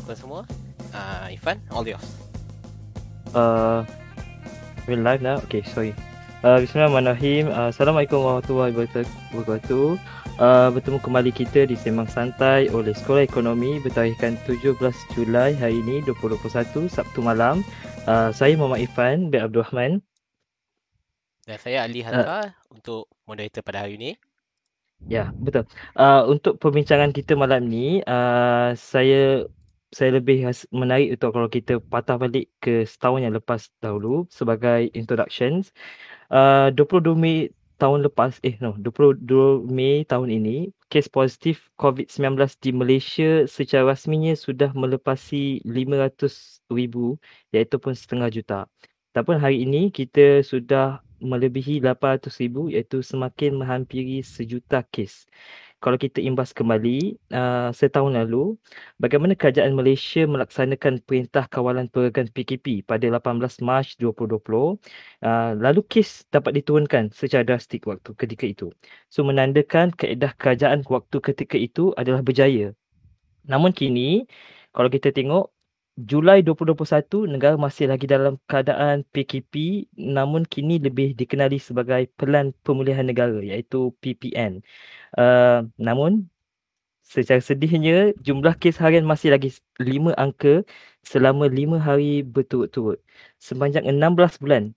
apa semua. Uh, Ifan, all yours. Uh, we're live now. Okay, sorry. Uh, Bismillahirrahmanirrahim. Uh, Assalamualaikum warahmatullahi wabarakatuh. Uh, bertemu kembali kita di Semang Santai oleh Sekolah Ekonomi bertarikhkan 17 Julai hari ini 2021 Sabtu malam. Uh, saya Muhammad Ifan bin Abdul Rahman. Dan saya Ali Hatta uh, untuk moderator pada hari ini. Ya, betul. Uh, untuk perbincangan kita malam ni, uh, saya saya lebih menarik untuk kalau kita patah balik ke setahun yang lepas dahulu sebagai introductions. Uh, 22 Mei tahun lepas, eh no, 22 Mei tahun ini, kes positif COVID-19 di Malaysia secara rasminya sudah melepasi 500 ribu iaitu pun setengah juta. Tapi hari ini kita sudah melebihi 800,000 iaitu semakin menghampiri sejuta kes. Kalau kita imbas kembali uh, setahun lalu, bagaimana kerajaan Malaysia melaksanakan perintah kawalan pergerakan PKP pada 18 Mac 2020, uh, lalu kes dapat diturunkan secara drastik waktu ketika itu. So menandakan keedah kerajaan waktu ketika itu adalah berjaya. Namun kini, kalau kita tengok Julai 2021, negara masih lagi dalam keadaan PKP namun kini lebih dikenali sebagai Pelan Pemulihan Negara iaitu PPN. Uh, namun, secara sedihnya, jumlah kes harian masih lagi 5 angka selama 5 hari berturut-turut. Sepanjang 16 bulan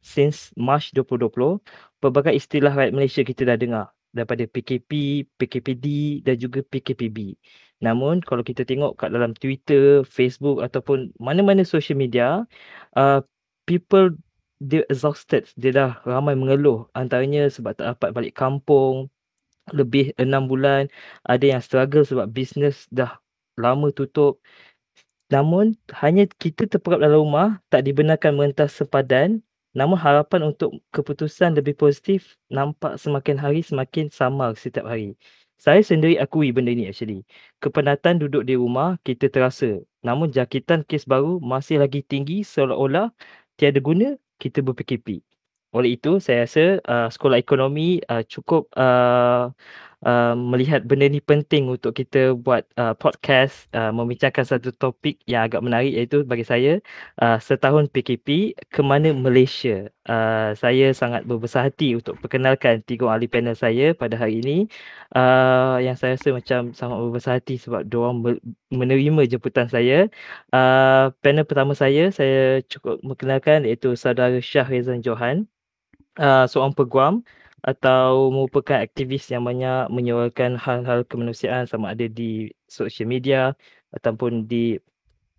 since March 2020, pelbagai istilah rakyat Malaysia kita dah dengar daripada PKP, PKPD dan juga PKPB. Namun kalau kita tengok kat dalam Twitter, Facebook ataupun mana-mana social media, uh, people they exhausted. Dia dah ramai mengeluh. Antaranya sebab tak dapat balik kampung lebih enam bulan. Ada yang struggle sebab bisnes dah lama tutup. Namun hanya kita terperap dalam rumah, tak dibenarkan merentas sepadan. Namun harapan untuk keputusan lebih positif nampak semakin hari semakin samar setiap hari. Saya sendiri akui benda ni actually. Kepenatan duduk di rumah kita terasa. Namun jangkitan kes baru masih lagi tinggi seolah-olah tiada guna kita ber-PKP. Oleh itu saya rasa uh, sekolah ekonomi uh, cukup uh, uh, melihat benda ni penting untuk kita buat uh, podcast uh, membincangkan satu topik yang agak menarik iaitu bagi saya uh, setahun PKP ke mana Malaysia. Uh, saya sangat berbesar hati untuk perkenalkan tiga ahli panel saya pada hari ini uh, yang saya rasa macam sangat berbesar hati sebab diorang menerima jemputan saya. Uh, panel pertama saya, saya cukup mengenalkan iaitu saudara Syah Rezan Johan, uh, seorang peguam atau merupakan aktivis yang banyak menyuarakan hal-hal kemanusiaan sama ada di social media ataupun di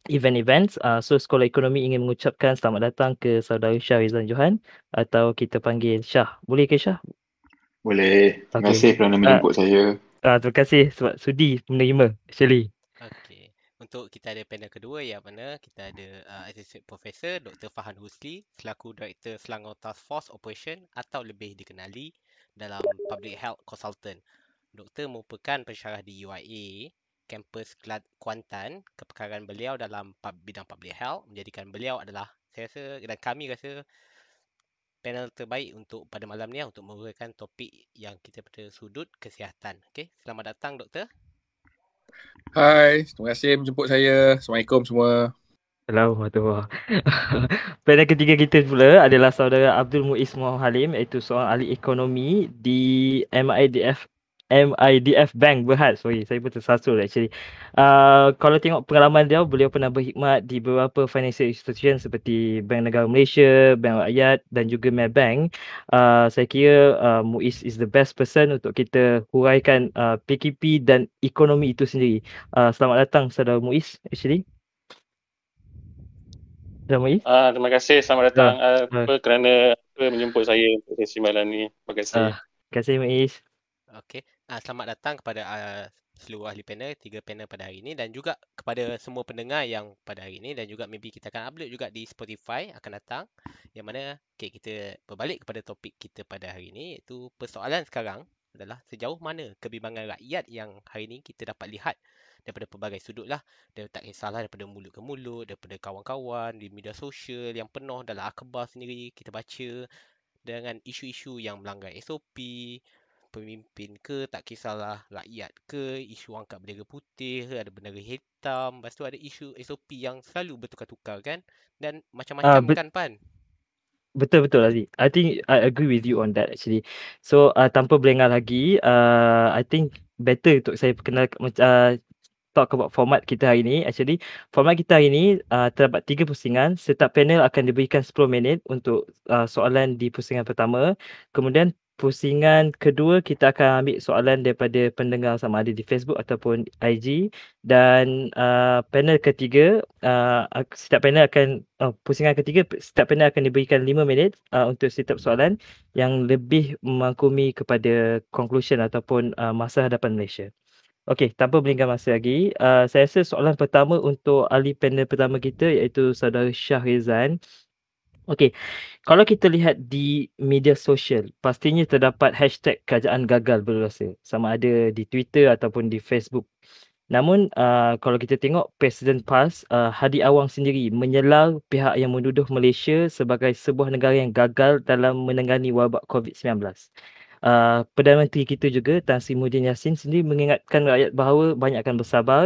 event-event. Uh, so Sekolah Ekonomi ingin mengucapkan selamat datang ke saudara Syah Rizan Johan atau kita panggil Syah. Boleh ke Syah? Boleh. Terima okay. kasih kerana menjemput uh, saya. Uh, terima kasih sebab sudi menerima actually untuk kita ada panel kedua yang mana kita ada uh, Associate Professor Dr. Fahan Husli selaku Director Selangor Task Force Operation atau lebih dikenali dalam Public Health Consultant. Doktor merupakan pensyarah di UIA, kampus Kuantan. Kepekaran beliau dalam bidang public health menjadikan beliau adalah saya rasa dan kami rasa panel terbaik untuk pada malam ni untuk menguraikan topik yang kita pada sudut kesihatan. Okey, selamat datang doktor. Hai, terima kasih menjemput saya. Assalamualaikum semua. Assalamualaikum. Panel ketiga kita pula adalah saudara Abdul Muiz Muhammad Halim iaitu seorang ahli ekonomi di MIDF MIDF Bank Berhad. Sorry, saya pun tersasul actually. Uh, kalau tengok pengalaman dia, beliau pernah berkhidmat di beberapa financial institution seperti Bank Negara Malaysia, Bank Rakyat dan juga Maybank. Uh, saya kira uh, Muiz is the best person untuk kita huraikan uh, PKP dan ekonomi itu sendiri. Uh, selamat datang saudara Muiz actually. Saudara Muiz. Uh, terima kasih, selamat datang uh, uh, kerana menjemput saya untuk sesi malam ni. Terima kasih. Uh, terima kasih Muiz. Okay. Uh, selamat datang kepada uh, seluruh ahli panel, tiga panel pada hari ini dan juga kepada semua pendengar yang pada hari ini dan juga maybe kita akan upload juga di Spotify akan datang. Yang mana okay, kita berbalik kepada topik kita pada hari ini iaitu persoalan sekarang adalah sejauh mana kebimbangan rakyat yang hari ini kita dapat lihat daripada pelbagai sudut lah. Dia tak kisahlah daripada mulut ke mulut daripada kawan-kawan di media sosial yang penuh dalam akhbar sendiri kita baca dengan isu-isu yang melanggar SOP pemimpin ke, tak kisahlah rakyat ke, isu angkat bendera putih ke, ada bendera hitam. Lepas tu ada isu SOP yang selalu bertukar-tukar kan. Dan macam-macam uh, kan Pan. Betul betul Aziz. I think I agree with you on that actually. So uh, tanpa berlengah lagi, uh, I think better untuk saya perkenalkan uh, talk about format kita hari ini. Actually, format kita hari ini uh, terdapat tiga pusingan. Setiap panel akan diberikan 10 minit untuk uh, soalan di pusingan pertama. Kemudian pusingan kedua kita akan ambil soalan daripada pendengar sama ada di Facebook ataupun IG dan uh, panel ketiga uh, setiap panel akan uh, pusingan ketiga setiap panel akan diberikan 5 minit uh, untuk setiap soalan yang lebih memangkumi kepada conclusion ataupun uh, masa hadapan Malaysia. Okey, tanpa melingkar masa lagi, uh, saya rasa soalan pertama untuk ahli panel pertama kita iaitu saudara Syah Rizan. Okey, kalau kita lihat di media sosial, pastinya terdapat hashtag kerajaan gagal berdosa. Sama ada di Twitter ataupun di Facebook. Namun, uh, kalau kita tengok Presiden PAS, uh, Hadi Awang sendiri menyela pihak yang menuduh Malaysia sebagai sebuah negara yang gagal dalam menangani wabak COVID-19 uh, Perdana Menteri kita juga Tan Sri Muhyiddin Yassin sendiri mengingatkan rakyat bahawa banyak akan bersabar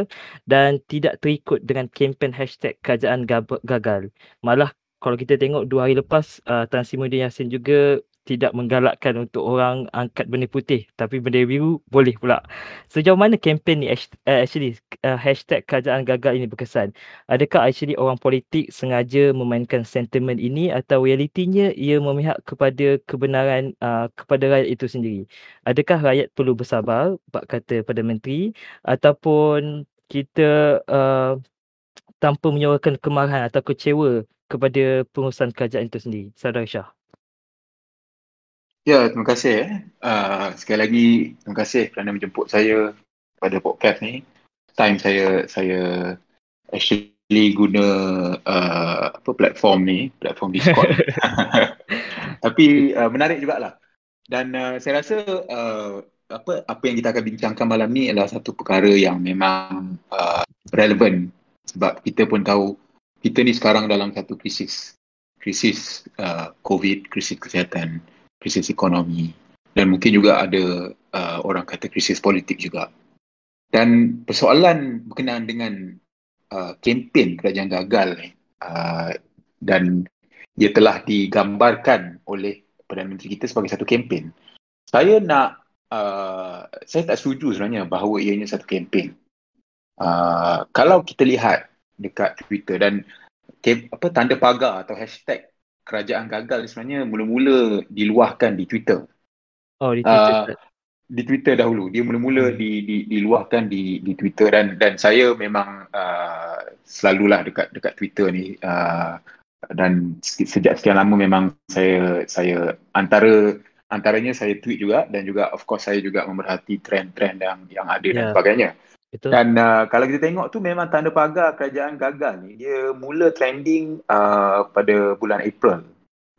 dan tidak terikut dengan kempen hashtag kerajaan gagal. Malah kalau kita tengok dua hari lepas uh, Tan Sri Muhyiddin Yassin juga tidak menggalakkan untuk orang angkat bendera putih tapi bendera biru boleh pula. Sejauh mana kempen ni uh, actually uh, hashtag kerajaan gagal ini berkesan? Adakah actually orang politik sengaja memainkan sentimen ini atau realitinya ia memihak kepada kebenaran uh, kepada rakyat itu sendiri? Adakah rakyat perlu bersabar bab kata pada menteri ataupun kita uh, tanpa menyuarakan kemarahan atau kecewa kepada pengurusan kerajaan itu sendiri? Saudara Syah. Ya, terima kasih. Uh, sekali lagi, terima kasih kerana menjemput saya pada podcast ni. Time saya saya actually guna uh, apa platform ni, platform Discord. Tapi uh, menarik jugalah. Dan uh, saya rasa uh, apa apa yang kita akan bincangkan malam ni adalah satu perkara yang memang uh, relevan sebab kita pun tahu kita ni sekarang dalam satu krisis krisis uh, COVID, krisis kesihatan krisis ekonomi dan mungkin juga ada uh, orang kata krisis politik juga. Dan persoalan berkenaan dengan uh, kempen kerajaan gagal ni uh, dan ia telah digambarkan oleh Perdana Menteri kita sebagai satu kempen. Saya nak uh, saya tak setuju sebenarnya bahawa ianya satu kempen. Uh, kalau kita lihat dekat Twitter dan apa tanda pagar atau hashtag kerajaan gagal sebenarnya mula-mula diluahkan di Twitter. Oh, di Twitter. Uh, di Twitter dahulu. Dia mula-mula hmm. di, di, diluahkan di, di Twitter dan dan saya memang uh, selalulah dekat dekat Twitter ni uh, dan sejak sekian lama memang saya saya antara antaranya saya tweet juga dan juga of course saya juga memerhati trend-trend yang yang ada yeah. dan ya. sebagainya. Betul. Dan uh, kalau kita tengok tu memang tanda pagar kerajaan gagal ni dia mula trending uh, pada bulan April.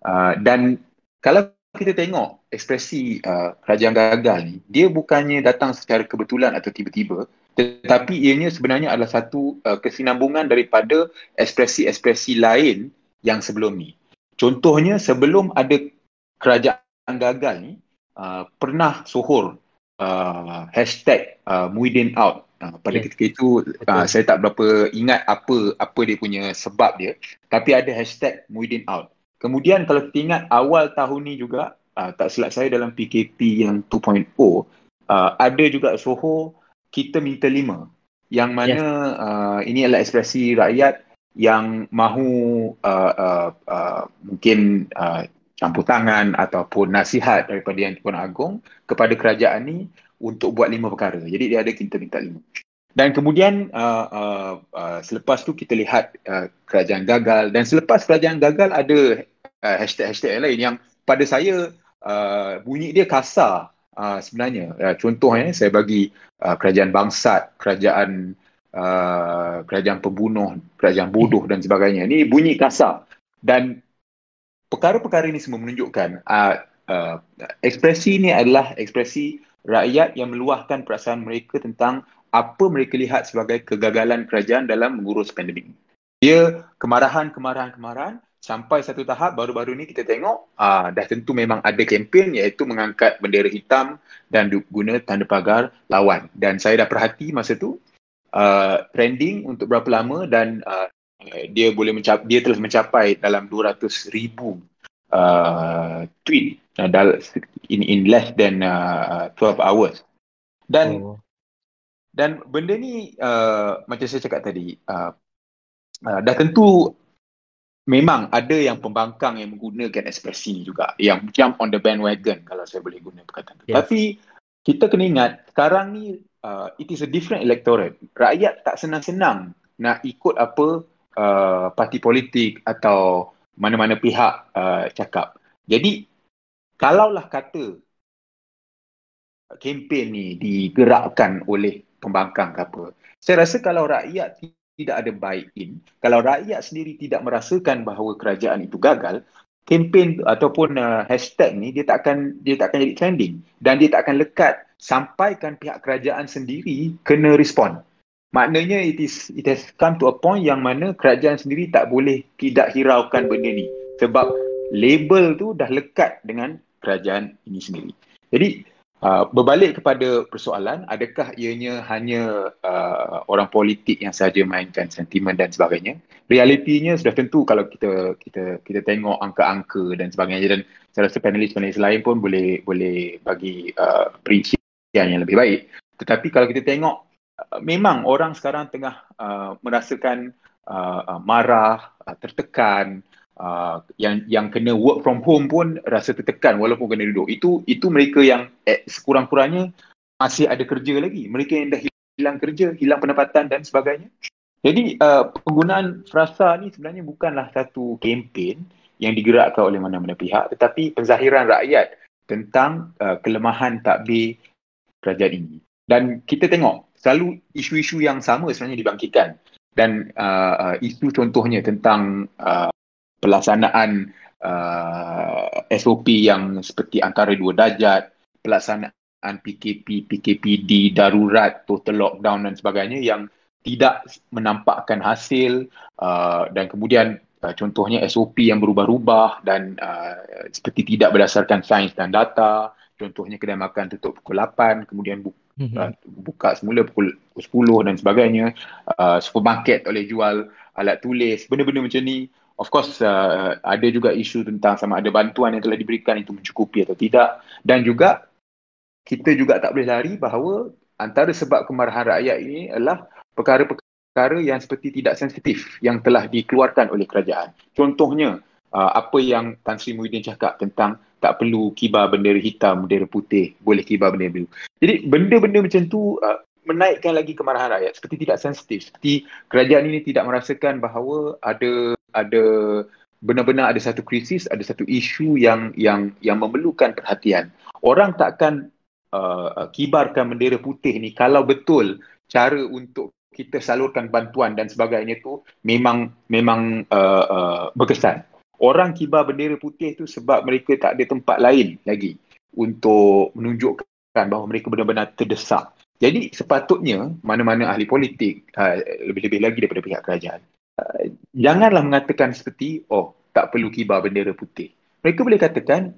Uh, dan kalau kita tengok ekspresi uh, kerajaan gagal ni dia bukannya datang secara kebetulan atau tiba-tiba tetapi ianya sebenarnya adalah satu uh, kesinambungan daripada ekspresi-ekspresi lain yang sebelum ni. Contohnya sebelum ada kerajaan gagal ni uh, pernah sohor uh, hashtag uh, Muhyiddin out Uh, pada yeah. ketika itu uh, saya tak berapa ingat apa apa dia punya sebab dia tapi ada hashtag Muhyiddin out. Kemudian kalau kita ingat awal tahun ni juga uh, tak silap saya dalam PKP yang 2.0 uh, ada juga Soho kita minta lima yang mana yes. uh, ini adalah ekspresi rakyat yang mahu uh, uh, uh, mungkin uh, campur tangan ataupun nasihat daripada Yang Tuan Agong kepada kerajaan ni untuk buat lima perkara. Jadi dia ada kita minta lima. Dan kemudian uh, uh, uh, selepas tu kita lihat uh, kerajaan gagal dan selepas kerajaan gagal ada uh, hashtag-hashtag lain yang pada saya uh, bunyi dia kasar uh, sebenarnya. Uh, contohnya saya bagi uh, kerajaan bangsat, kerajaan uh, kerajaan pembunuh, kerajaan bodoh dan sebagainya. Ini bunyi kasar dan perkara-perkara ini semua menunjukkan uh, uh, ekspresi ini adalah ekspresi rakyat yang meluahkan perasaan mereka tentang apa mereka lihat sebagai kegagalan kerajaan dalam mengurus pandemik. Dia kemarahan, kemarahan, kemarahan sampai satu tahap baru-baru ni kita tengok uh, dah tentu memang ada kempen iaitu mengangkat bendera hitam dan guna tanda pagar lawan dan saya dah perhati masa tu uh, trending untuk berapa lama dan uh, dia boleh mencap dia telah mencapai dalam 200 ribu uh, tweet uh, in in less than uh, 12 hours dan oh. dan benda ni uh, macam saya cakap tadi uh, uh, dah tentu memang ada yang pembangkang yang menggunakan ekspresi ni juga yang jump on the bandwagon kalau saya boleh guna perkataan tu. Yes. Tapi kita kena ingat sekarang ni uh, it is a different electorate. Rakyat tak senang-senang nak ikut apa uh, parti politik atau mana-mana pihak uh, cakap. Jadi kalaulah kata kempen ni digerakkan oleh pembangkang ke apa. Saya rasa kalau rakyat tidak ada buy-in, kalau rakyat sendiri tidak merasakan bahawa kerajaan itu gagal, kempen ataupun uh, hashtag ni dia tak akan dia tak akan jadi trending dan dia tak akan lekat sampaikan pihak kerajaan sendiri kena respon. Maknanya it is it has come to a point yang mana kerajaan sendiri tak boleh tidak hiraukan benda ni sebab label tu dah lekat dengan kerajaan ini sendiri. Jadi Uh, berbalik kepada persoalan, adakah ianya hanya uh, orang politik yang sahaja mainkan sentimen dan sebagainya? Realitinya sudah tentu kalau kita kita kita tengok angka-angka dan sebagainya dan saya rasa panelis-panelis lain pun boleh boleh bagi uh, perincian yang lebih baik. Tetapi kalau kita tengok uh, memang orang sekarang tengah uh, merasakan uh, uh, marah, uh, tertekan, uh, yang yang kena work from home pun rasa tertekan walaupun kena duduk. Itu itu mereka yang eh, sekurang-kurangnya masih ada kerja lagi. Mereka yang dah hilang kerja, hilang pendapatan dan sebagainya. Jadi uh, penggunaan frasa ni sebenarnya bukanlah satu kempen yang digerakkan oleh mana-mana pihak tetapi penzahiran rakyat tentang uh, kelemahan takbir kerajaan ini. Dan kita tengok selalu isu-isu yang sama sebenarnya dibangkitkan dan uh, uh, isu contohnya tentang uh, pelaksanaan uh, SOP yang seperti antara dua darjat, pelaksanaan PKP, PKPD, darurat, total lockdown dan sebagainya yang tidak menampakkan hasil uh, dan kemudian uh, contohnya SOP yang berubah-ubah dan uh, seperti tidak berdasarkan sains dan data, contohnya kedai makan tutup pukul 8, kemudian bu- mm-hmm. uh, buka semula pukul 10 dan sebagainya, uh, supermarket oleh jual alat tulis, benda-benda macam ni Of course uh, ada juga isu tentang sama ada bantuan yang telah diberikan itu mencukupi atau tidak dan juga kita juga tak boleh lari bahawa antara sebab kemarahan rakyat ini adalah perkara-perkara yang seperti tidak sensitif yang telah dikeluarkan oleh kerajaan. Contohnya uh, apa yang Tan Sri Muhyiddin cakap tentang tak perlu kibar bendera hitam, bendera putih, boleh kibar bendera biru. Jadi benda-benda macam tu uh, menaikkan lagi kemarahan rakyat seperti tidak sensitif seperti kerajaan ini tidak merasakan bahawa ada ada benar-benar ada satu krisis ada satu isu yang yang yang memerlukan perhatian. Orang takkan uh, kibarkan bendera putih ni kalau betul cara untuk kita salurkan bantuan dan sebagainya tu memang memang uh, uh, berkesan. Orang kibar bendera putih tu sebab mereka tak ada tempat lain lagi untuk menunjukkan bahawa mereka benar-benar terdesak. Jadi sepatutnya mana-mana ahli politik uh, lebih-lebih lagi daripada pihak kerajaan uh, janganlah mengatakan seperti oh tak perlu kibar bendera putih. Mereka boleh katakan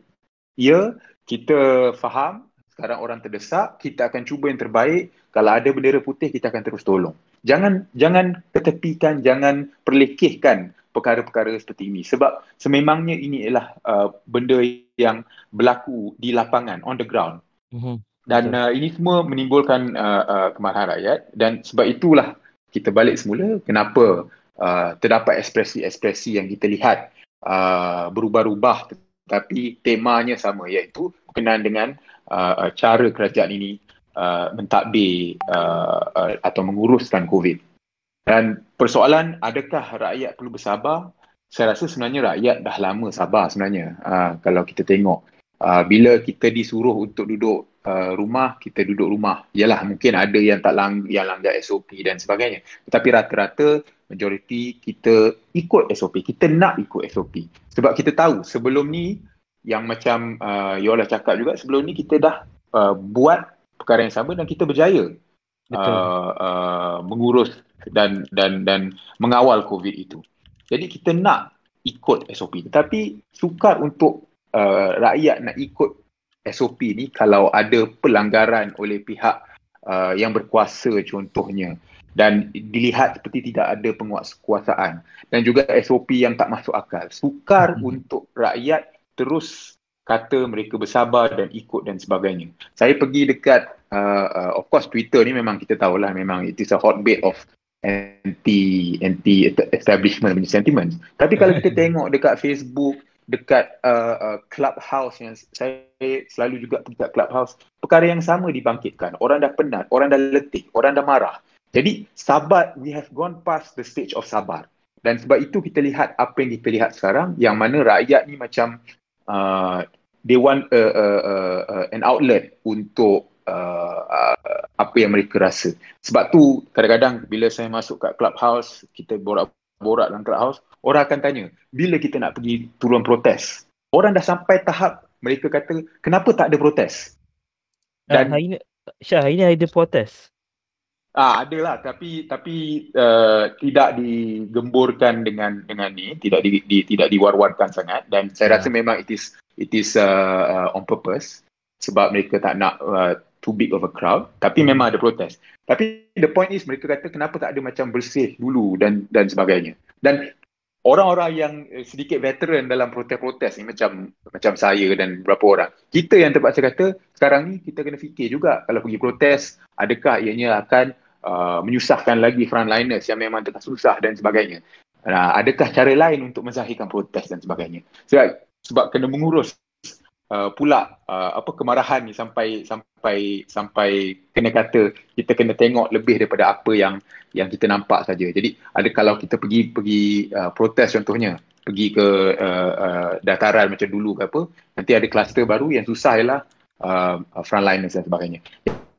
ya kita faham sekarang orang terdesak kita akan cuba yang terbaik kalau ada bendera putih kita akan terus tolong. Jangan jangan ketepikan jangan perlekehkan perkara-perkara seperti ini sebab sememangnya ini adalah uh, benda yang berlaku di lapangan on the ground. Mm-hmm. Dan uh, ini semua menimbulkan uh, uh, kemarahan rakyat dan sebab itulah kita balik semula kenapa uh, terdapat ekspresi-ekspresi yang kita lihat uh, berubah-ubah tetapi temanya sama iaitu berkenaan dengan uh, uh, cara kerajaan ini uh, mentadbir uh, uh, atau menguruskan COVID. Dan persoalan adakah rakyat perlu bersabar? Saya rasa sebenarnya rakyat dah lama sabar sebenarnya uh, kalau kita tengok. Uh, bila kita disuruh untuk duduk uh, rumah kita duduk rumah yalah mungkin ada yang tak lang yang langgar SOP dan sebagainya tetapi rata-rata majoriti kita ikut SOP kita nak ikut SOP sebab kita tahu sebelum ni yang macam uh, Yola cakap juga sebelum ni kita dah uh, buat perkara yang sama dan kita berjaya uh, uh, mengurus dan dan dan mengawal COVID itu. Jadi kita nak ikut SOP. Tetapi sukar untuk uh, rakyat nak ikut SOP ni kalau ada pelanggaran oleh pihak uh, yang berkuasa contohnya dan dilihat seperti tidak ada penguasaan dan juga SOP yang tak masuk akal. Sukar hmm. untuk rakyat terus kata mereka bersabar dan ikut dan sebagainya. Saya pergi dekat, uh, uh, of course Twitter ni memang kita tahulah memang it is a hotbed of anti anti establishment punya sentiment. Tapi kalau kita tengok dekat Facebook, dekat uh, uh, clubhouse yang saya selalu juga pergi dekat clubhouse, perkara yang sama dibangkitkan. Orang dah penat, orang dah letih, orang dah marah. Jadi sabar, we have gone past the stage of sabar. Dan sebab itu kita lihat apa yang kita lihat sekarang, yang mana rakyat ni macam uh, they want uh, uh, uh, an outlet untuk uh, uh, apa yang mereka rasa. Sebab tu kadang-kadang bila saya masuk kat clubhouse, kita borak-borak dalam clubhouse, orang akan tanya, bila kita nak pergi turun protes? Orang dah sampai tahap mereka kata, kenapa tak ada protes? Dan uh, hari ini, Syah, hari ini ada protes? Ah, ada lah tapi tapi uh, tidak digemburkan dengan dengan ni, tidak di, di tidak diwar-warkan sangat dan saya yeah. rasa memang it is it is uh, uh, on purpose sebab mereka tak nak uh, too big of a crowd tapi hmm. memang ada protes. Tapi the point is mereka kata kenapa tak ada macam bersih dulu dan dan sebagainya. Dan orang-orang yang sedikit veteran dalam protes-protes ni macam macam saya dan beberapa orang. Kita yang terpaksa kata sekarang ni kita kena fikir juga kalau pergi protes adakah ianya akan Uh, menyusahkan lagi frontliners yang memang tengah susah dan sebagainya. Uh, adakah cara lain untuk menzahirkan protes dan sebagainya? Sebab, sebab kena mengurus uh, pula uh, apa kemarahan ni sampai sampai sampai kena kata kita kena tengok lebih daripada apa yang yang kita nampak saja. Jadi ada kalau kita pergi pergi uh, protes contohnya pergi ke uh, uh, dataran macam dulu ke apa nanti ada kluster baru yang susah ialah uh, frontliners dan sebagainya.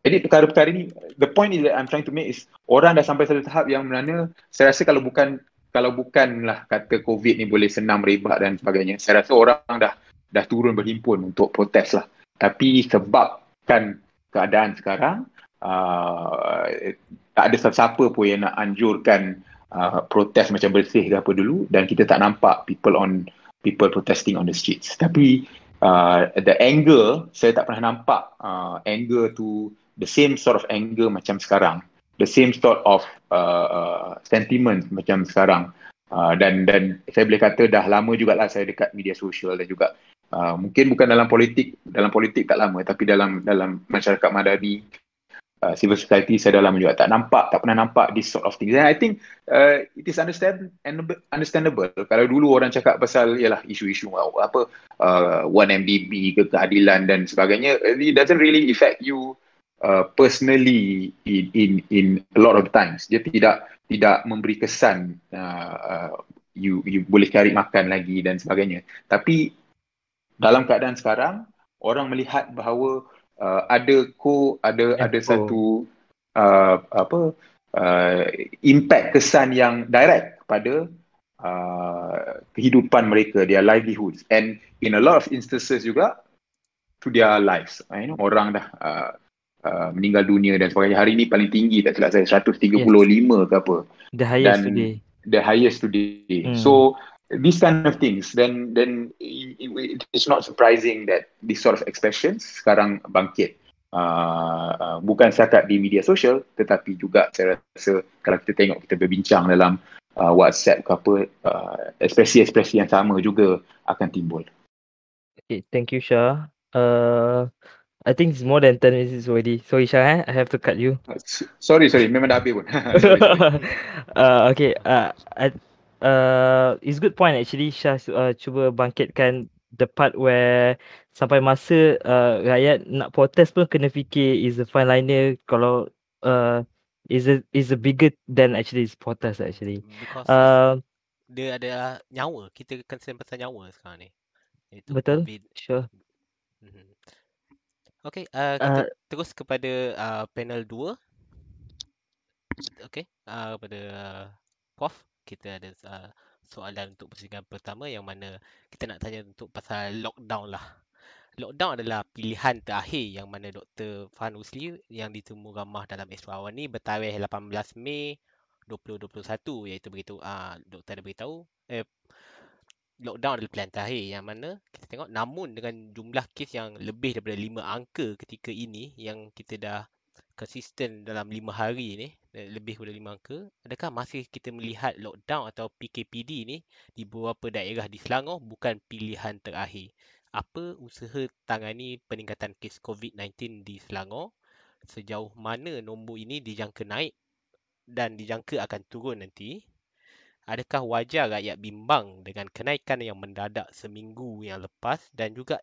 Jadi perkara-perkara ni, the point is that I'm trying to make is orang dah sampai satu tahap yang mana saya rasa kalau bukan kalau bukanlah kata COVID ni boleh senang merebak dan sebagainya, saya rasa orang dah dah turun berhimpun untuk protes lah. Tapi sebabkan keadaan sekarang, uh, tak ada siapa pun yang nak anjurkan uh, protes macam bersih ke apa dulu dan kita tak nampak people on people protesting on the streets. Tapi uh, the anger, saya tak pernah nampak uh, anger tu the same sort of anger macam sekarang. The same sort of uh, uh, sentiment macam sekarang. Uh, dan dan saya boleh kata dah lama jugalah saya dekat media sosial dan juga uh, mungkin bukan dalam politik dalam politik tak lama tapi dalam dalam masyarakat madani uh, civil society saya dah lama juga tak nampak tak pernah nampak this sort of things and I think uh, it is understand understandable. Kalau dulu orang cakap pasal ialah isu-isu apa uh, 1MDB ke keadilan dan sebagainya it doesn't really affect you Uh, personally in in in a lot of times. Dia tidak tidak memberi kesan uh, uh, you you boleh cari makan lagi dan sebagainya. Tapi dalam keadaan sekarang orang melihat bahawa uh, ada ko ada ada satu uh, apa uh, impact kesan yang direct kepada uh, kehidupan mereka their livelihoods. And in a lot of instances juga to their lives. You know orang dah uh, uh, meninggal dunia dan sebagainya. Hari ini paling tinggi tak silap saya 135 yes. ke apa. The highest dan today. The highest today. Hmm. So these kind of things then then it, it's not surprising that this sort of expressions sekarang bangkit. Uh, uh, bukan setakat di media sosial tetapi juga saya rasa kalau kita tengok kita berbincang dalam uh, WhatsApp ke apa uh, ekspresi-ekspresi yang sama juga akan timbul. Okay, thank you Shah. Uh, I think it's more than 10 minutes already. Sorry Syah, eh? I have to cut you. Sorry, sorry. Memang dah habis pun. uh, okay. Uh, I, uh, it's good point actually Syah uh, cuba bangkitkan the part where sampai masa uh, rakyat nak protes pun kena fikir is the fine liner kalau uh, is a is a bigger than actually is protest actually. Because uh, dia ada nyawa. Kita concern pasal nyawa sekarang ni. Itu betul. COVID. Sure. Okay, uh, kita uh, terus kepada uh, panel 2. Okay, uh, pada uh, Prof, kita ada uh, soalan untuk persidangan pertama yang mana kita nak tanya untuk pasal lockdown lah. Lockdown adalah pilihan terakhir yang mana Dr. Fahan Usli yang ditemu ramah dalam Astro Awan ni bertarikh 18 Mei 2021 iaitu begitu uh, doktor ada beritahu eh, lockdown adalah pilihan terakhir. Yang mana kita tengok namun dengan jumlah kes yang lebih daripada lima angka ketika ini yang kita dah konsisten dalam lima hari ni lebih daripada lima angka adakah masih kita melihat lockdown atau PKPD ni di beberapa daerah di Selangor bukan pilihan terakhir? Apa usaha tangani peningkatan kes COVID-19 di Selangor? Sejauh mana nombor ini dijangka naik dan dijangka akan turun nanti adakah wajar rakyat bimbang dengan kenaikan yang mendadak seminggu yang lepas dan juga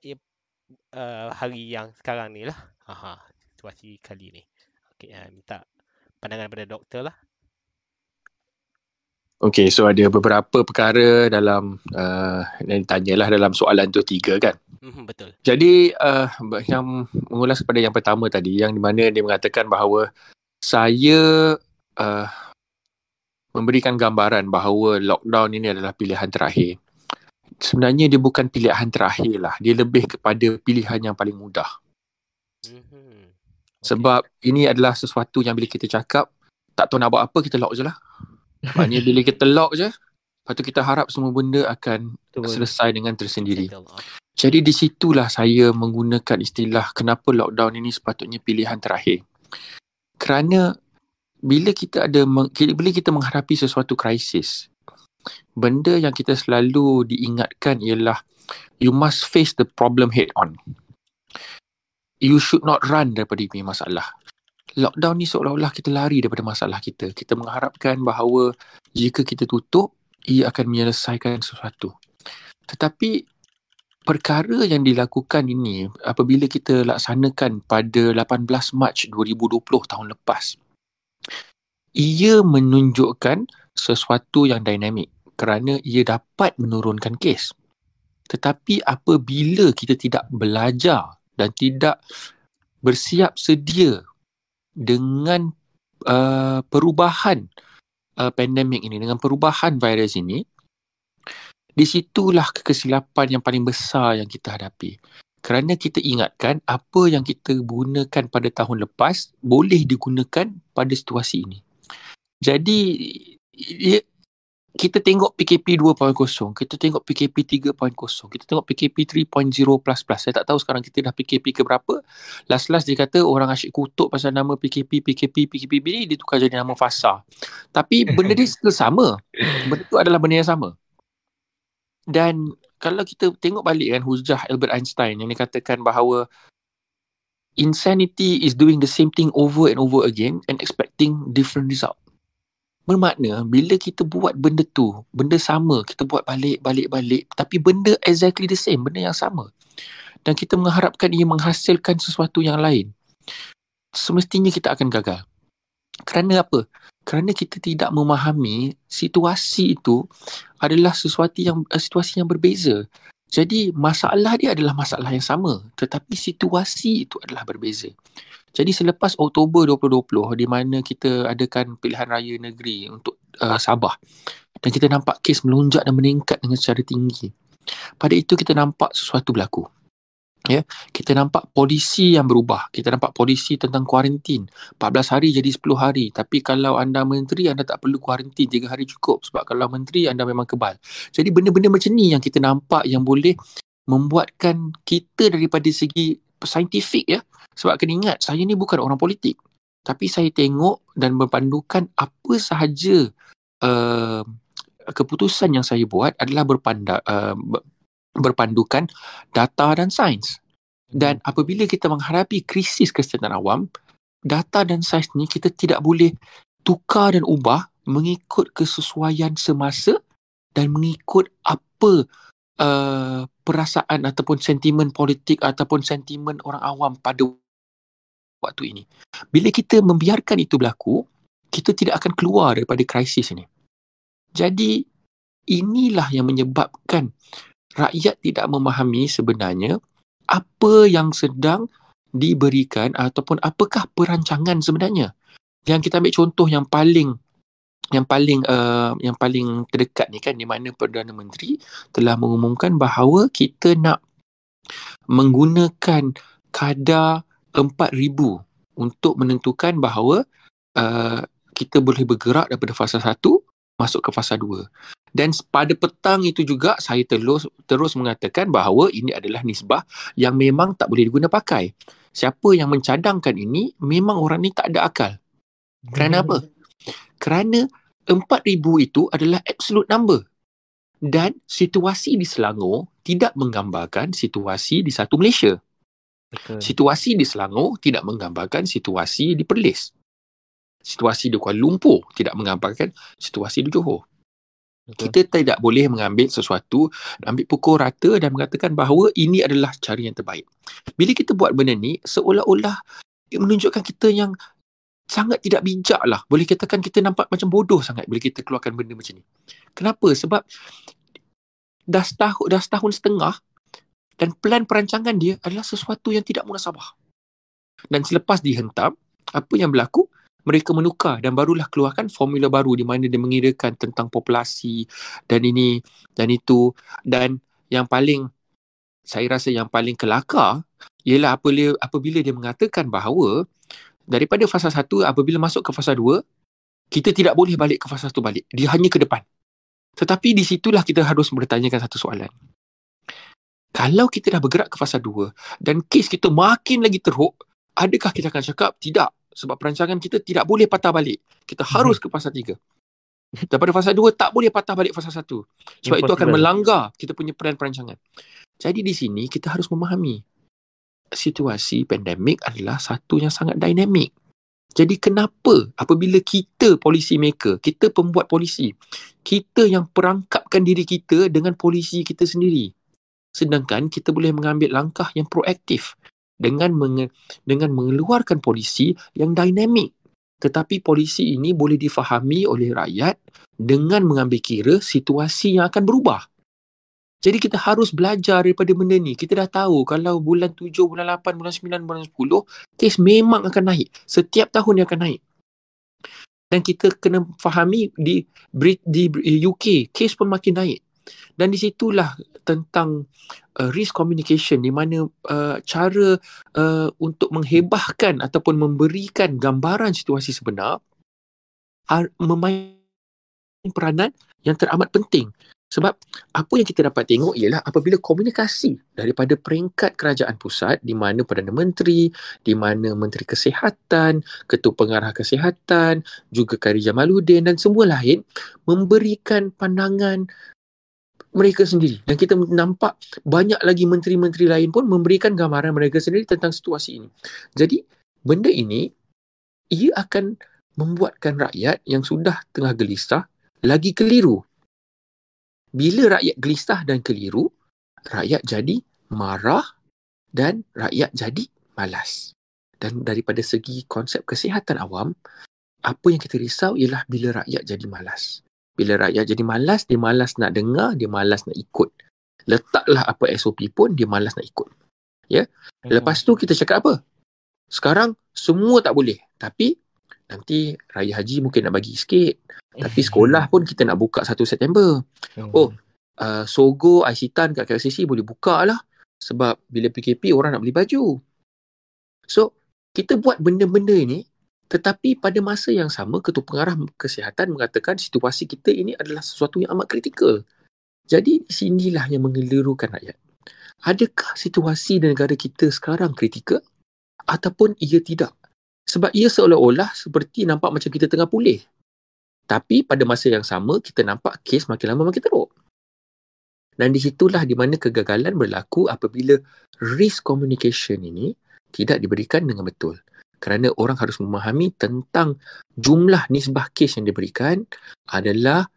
uh, hari yang sekarang ni lah. Aha, situasi kali ni. Okay, uh, minta pandangan daripada doktor lah. Okay, so ada beberapa perkara dalam uh, yang ditanyalah dalam soalan tu tiga kan? Mm-hmm, betul. Jadi uh, yang mengulas kepada yang pertama tadi yang di mana dia mengatakan bahawa saya uh, memberikan gambaran bahawa lockdown ini adalah pilihan terakhir. Sebenarnya dia bukan pilihan terakhir lah. Dia lebih kepada pilihan yang paling mudah. Mm-hmm. Okay. Sebab ini adalah sesuatu yang bila kita cakap, tak tahu nak buat apa, kita lock je lah. Maknanya bila kita lock je, lepas tu kita harap semua benda akan Betul. selesai dengan tersendiri. Jadi di situlah saya menggunakan istilah kenapa lockdown ini sepatutnya pilihan terakhir. Kerana bila kita ada bila kita menghadapi sesuatu krisis benda yang kita selalu diingatkan ialah you must face the problem head on. You should not run daripada ini masalah. Lockdown ni seolah-olah kita lari daripada masalah kita. Kita mengharapkan bahawa jika kita tutup ia akan menyelesaikan sesuatu. Tetapi perkara yang dilakukan ini apabila kita laksanakan pada 18 Mac 2020 tahun lepas ia menunjukkan sesuatu yang dinamik kerana ia dapat menurunkan kes. Tetapi apabila kita tidak belajar dan tidak bersiap sedia dengan uh, perubahan uh, pandemik ini, dengan perubahan virus ini, di situlah kekesilapan yang paling besar yang kita hadapi. Kerana kita ingatkan apa yang kita gunakan pada tahun lepas boleh digunakan pada situasi ini. Jadi kita tengok PKP 2.0, kita tengok PKP 3.0, kita tengok PKP 3.0 plus plus. Saya tak tahu sekarang kita dah PKP ke berapa. Last-last dia kata orang asyik kutuk pasal nama PKP, PKP, PKP ni dia tukar jadi nama fasa. Tapi benda dia still sama. Benda tu adalah benda yang sama. Dan kalau kita tengok balik kan hujah Albert Einstein yang dia katakan bahawa insanity is doing the same thing over and over again and expecting different result. Bermakna bila kita buat benda tu, benda sama, kita buat balik, balik, balik. Tapi benda exactly the same, benda yang sama. Dan kita mengharapkan ia menghasilkan sesuatu yang lain. Semestinya kita akan gagal. Kerana apa? Kerana kita tidak memahami situasi itu adalah sesuatu yang uh, situasi yang berbeza. Jadi masalah dia adalah masalah yang sama tetapi situasi itu adalah berbeza. Jadi selepas Oktober 2020 di mana kita adakan pilihan raya negeri untuk uh, Sabah dan kita nampak kes melonjak dan meningkat dengan secara tinggi. Pada itu kita nampak sesuatu berlaku. Ya, kita nampak polisi yang berubah. Kita nampak polisi tentang kuarantin. 14 hari jadi 10 hari. Tapi kalau anda menteri, anda tak perlu kuarantin. 3 hari cukup. Sebab kalau menteri, anda memang kebal. Jadi benda-benda macam ni yang kita nampak yang boleh membuatkan kita daripada segi saintifik ya, sebab kena ingat, saya ni bukan orang politik. Tapi saya tengok dan berpandukan apa sahaja uh, keputusan yang saya buat adalah berpanda, uh, berpandukan data dan sains. Dan apabila kita menghadapi krisis kesihatan awam, data dan sains ni kita tidak boleh tukar dan ubah mengikut kesesuaian semasa dan mengikut apa uh, perasaan ataupun sentimen politik ataupun sentimen orang awam pada waktu ini. Bila kita membiarkan itu berlaku, kita tidak akan keluar daripada krisis ini. Jadi inilah yang menyebabkan rakyat tidak memahami sebenarnya apa yang sedang diberikan ataupun apakah perancangan sebenarnya. Yang kita ambil contoh yang paling yang paling uh, yang paling terdekat ni kan di mana Perdana Menteri telah mengumumkan bahawa kita nak menggunakan kadar 4000 untuk menentukan bahawa uh, kita boleh bergerak daripada fasa 1 masuk ke fasa 2. Dan pada petang itu juga saya terus terus mengatakan bahawa ini adalah nisbah yang memang tak boleh diguna pakai. Siapa yang mencadangkan ini memang orang ni tak ada akal. Kerana apa? Kerana 4000 itu adalah absolute number. Dan situasi di Selangor tidak menggambarkan situasi di satu Malaysia. Betul. Situasi di Selangor tidak menggambarkan situasi di Perlis. Situasi di Kuala Lumpur tidak menggambarkan situasi di Johor. Betul. Kita tidak boleh mengambil sesuatu, ambil pukul rata dan mengatakan bahawa ini adalah cara yang terbaik. Bila kita buat benda ni, seolah-olah menunjukkan kita yang sangat tidak bijak lah. Boleh katakan kita nampak macam bodoh sangat bila kita keluarkan benda macam ni. Kenapa? Sebab dah setahun, dah setahun setengah dan plan perancangan dia adalah sesuatu yang tidak munasabah. Dan selepas dihentam, apa yang berlaku? Mereka menukar dan barulah keluarkan formula baru di mana dia mengirakan tentang populasi dan ini dan itu. Dan yang paling saya rasa yang paling kelakar ialah apabila, apabila dia mengatakan bahawa daripada fasa satu apabila masuk ke fasa dua kita tidak boleh balik ke fasa satu balik. Dia hanya ke depan. Tetapi di situlah kita harus bertanyakan satu soalan. Kalau kita dah bergerak ke fasa dua dan kes kita makin lagi teruk adakah kita akan cakap tidak sebab perancangan kita tidak boleh patah balik. Kita harus hmm. ke fasa tiga. Daripada fasa dua tak boleh patah balik fasa satu. Sebab Impossible. itu akan melanggar kita punya peran perancangan. Jadi di sini kita harus memahami situasi pandemik adalah satu yang sangat dinamik. Jadi kenapa apabila kita policy maker, kita pembuat polisi, kita yang perangkapkan diri kita dengan polisi kita sendiri. Sedangkan kita boleh mengambil langkah yang proaktif dengan menge- dengan mengeluarkan polisi yang dinamik. Tetapi polisi ini boleh difahami oleh rakyat dengan mengambil kira situasi yang akan berubah. Jadi kita harus belajar daripada benda ni. Kita dah tahu kalau bulan 7, bulan 8, bulan 9, bulan 10, kes memang akan naik. Setiap tahun dia akan naik. Dan kita kena fahami di, di UK, kes pun makin naik. Dan di situlah tentang uh, risk communication di mana uh, cara uh, untuk menghebahkan ataupun memberikan gambaran situasi sebenar memainkan peranan yang teramat penting. Sebab apa yang kita dapat tengok ialah apabila komunikasi daripada peringkat kerajaan pusat di mana Perdana Menteri, di mana Menteri Kesihatan, Ketua Pengarah Kesihatan, juga Kari Jamaluddin dan semua lain memberikan pandangan mereka sendiri dan kita nampak banyak lagi menteri-menteri lain pun memberikan gambaran mereka sendiri tentang situasi ini. Jadi benda ini ia akan membuatkan rakyat yang sudah tengah gelisah lagi keliru. Bila rakyat gelisah dan keliru, rakyat jadi marah dan rakyat jadi malas. Dan daripada segi konsep kesihatan awam, apa yang kita risau ialah bila rakyat jadi malas. Bila rakyat jadi malas, dia malas nak dengar, dia malas nak ikut. Letaklah apa SOP pun, dia malas nak ikut. Ya. Lepas tu kita cakap apa? Sekarang semua tak boleh. Tapi nanti raya haji mungkin nak bagi sikit. Tapi sekolah pun kita nak buka 1 September. Oh, uh, Sogo, Aisitan kat KLCC boleh buka lah. Sebab bila PKP orang nak beli baju. So, kita buat benda-benda ini tetapi pada masa yang sama, Ketua Pengarah Kesihatan mengatakan situasi kita ini adalah sesuatu yang amat kritikal. Jadi, di sinilah yang mengelirukan rakyat. Adakah situasi di negara kita sekarang kritikal? Ataupun ia tidak? Sebab ia seolah-olah seperti nampak macam kita tengah pulih. Tapi pada masa yang sama, kita nampak kes makin lama makin teruk. Dan di situlah di mana kegagalan berlaku apabila risk communication ini tidak diberikan dengan betul kerana orang harus memahami tentang jumlah nisbah kes yang diberikan adalah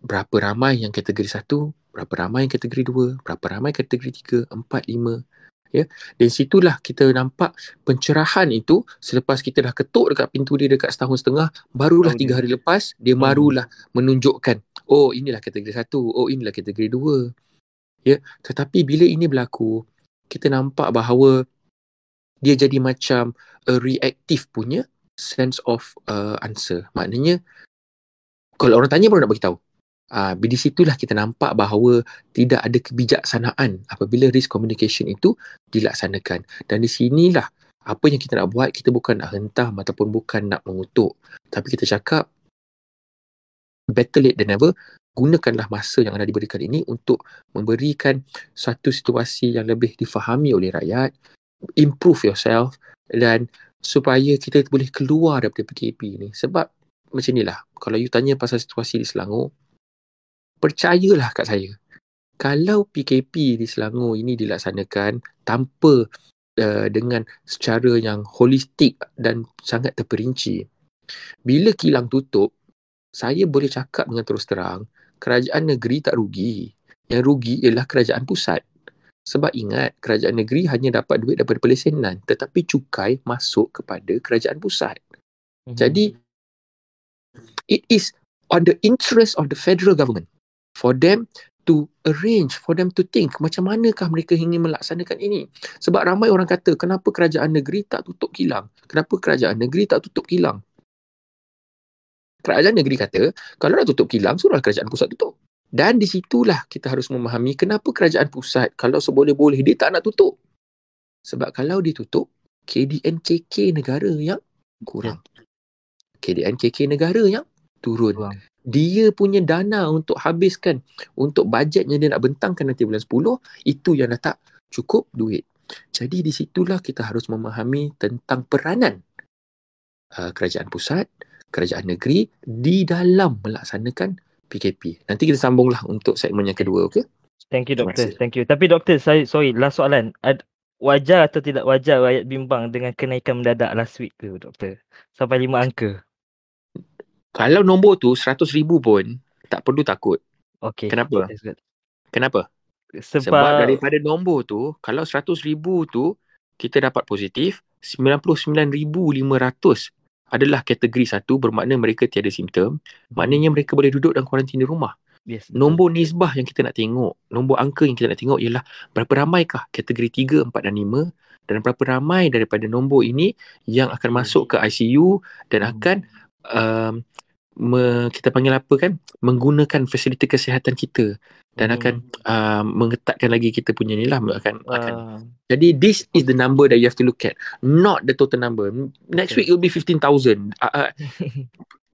berapa ramai yang kategori satu, berapa ramai yang kategori dua, berapa ramai kategori tiga, empat, lima. Ya. Dan situlah kita nampak pencerahan itu selepas kita dah ketuk dekat pintu dia dekat setahun setengah, barulah tiga hari lepas dia hmm. barulah menunjukkan, oh inilah kategori satu, oh inilah kategori dua. Ya. Tetapi bila ini berlaku, kita nampak bahawa dia jadi macam a reactive punya sense of uh, answer. Maknanya kalau orang tanya baru nak bagi tahu. Ah uh, di situlah kita nampak bahawa tidak ada kebijaksanaan apabila risk communication itu dilaksanakan. Dan di sinilah apa yang kita nak buat kita bukan nak hentam ataupun bukan nak mengutuk tapi kita cakap better late than never gunakanlah masa yang anda diberikan ini untuk memberikan satu situasi yang lebih difahami oleh rakyat improve yourself dan supaya kita boleh keluar daripada PKP ni sebab macam inilah kalau you tanya pasal situasi di Selangor percayalah kat saya kalau PKP di Selangor ini dilaksanakan tanpa uh, dengan secara yang holistik dan sangat terperinci bila kilang tutup saya boleh cakap dengan terus terang kerajaan negeri tak rugi. Yang rugi ialah kerajaan pusat. Sebab ingat, kerajaan negeri hanya dapat duit daripada pelesenan tetapi cukai masuk kepada kerajaan pusat. Mm-hmm. Jadi, it is on the interest of the federal government for them to arrange, for them to think macam manakah mereka ingin melaksanakan ini. Sebab ramai orang kata, kenapa kerajaan negeri tak tutup kilang? Kenapa kerajaan negeri tak tutup kilang? kerajaan negeri kata kalau nak tutup kilang suruhlah kerajaan pusat tutup dan di situlah kita harus memahami kenapa kerajaan pusat kalau seboleh-boleh dia tak nak tutup. Sebab kalau ditutup KDNKK negara yang kurang. KDNKK negara yang turun. Dia punya dana untuk habiskan untuk bajetnya dia nak bentangkan nanti bulan 10 itu yang dah tak cukup duit. Jadi di situlah kita harus memahami tentang peranan uh, kerajaan pusat kerajaan negeri di dalam melaksanakan PKP. Nanti kita sambunglah untuk segmen yang kedua, okey? Thank you doktor. Thank you. Tapi doktor, saya sorry, last soalan. Ad, wajar atau tidak wajar rakyat bimbang dengan kenaikan mendadak last week tu, doktor? Sampai lima angka. Kalau nombor tu seratus ribu pun tak perlu takut. Okay. Kenapa? Kenapa? Sebab, Sebab daripada nombor tu, kalau seratus ribu tu kita dapat positif, 99,500 adalah kategori satu bermakna mereka tiada simptom. Maknanya mereka boleh duduk dan kuarantin di rumah. Yes, nombor nisbah yang kita nak tengok, nombor angka yang kita nak tengok ialah berapa ramaikah kategori 3, 4 dan 5 dan berapa ramai daripada nombor ini yang akan masuk ke ICU dan akan um, me, kita panggil apa kan? Menggunakan fasiliti kesihatan kita dan akan uh, mengetatkan lagi kita punya ni lah akan uh. akan jadi this is the number that you have to look at not the total number. Next okay. week it will be 15000 uh, uh,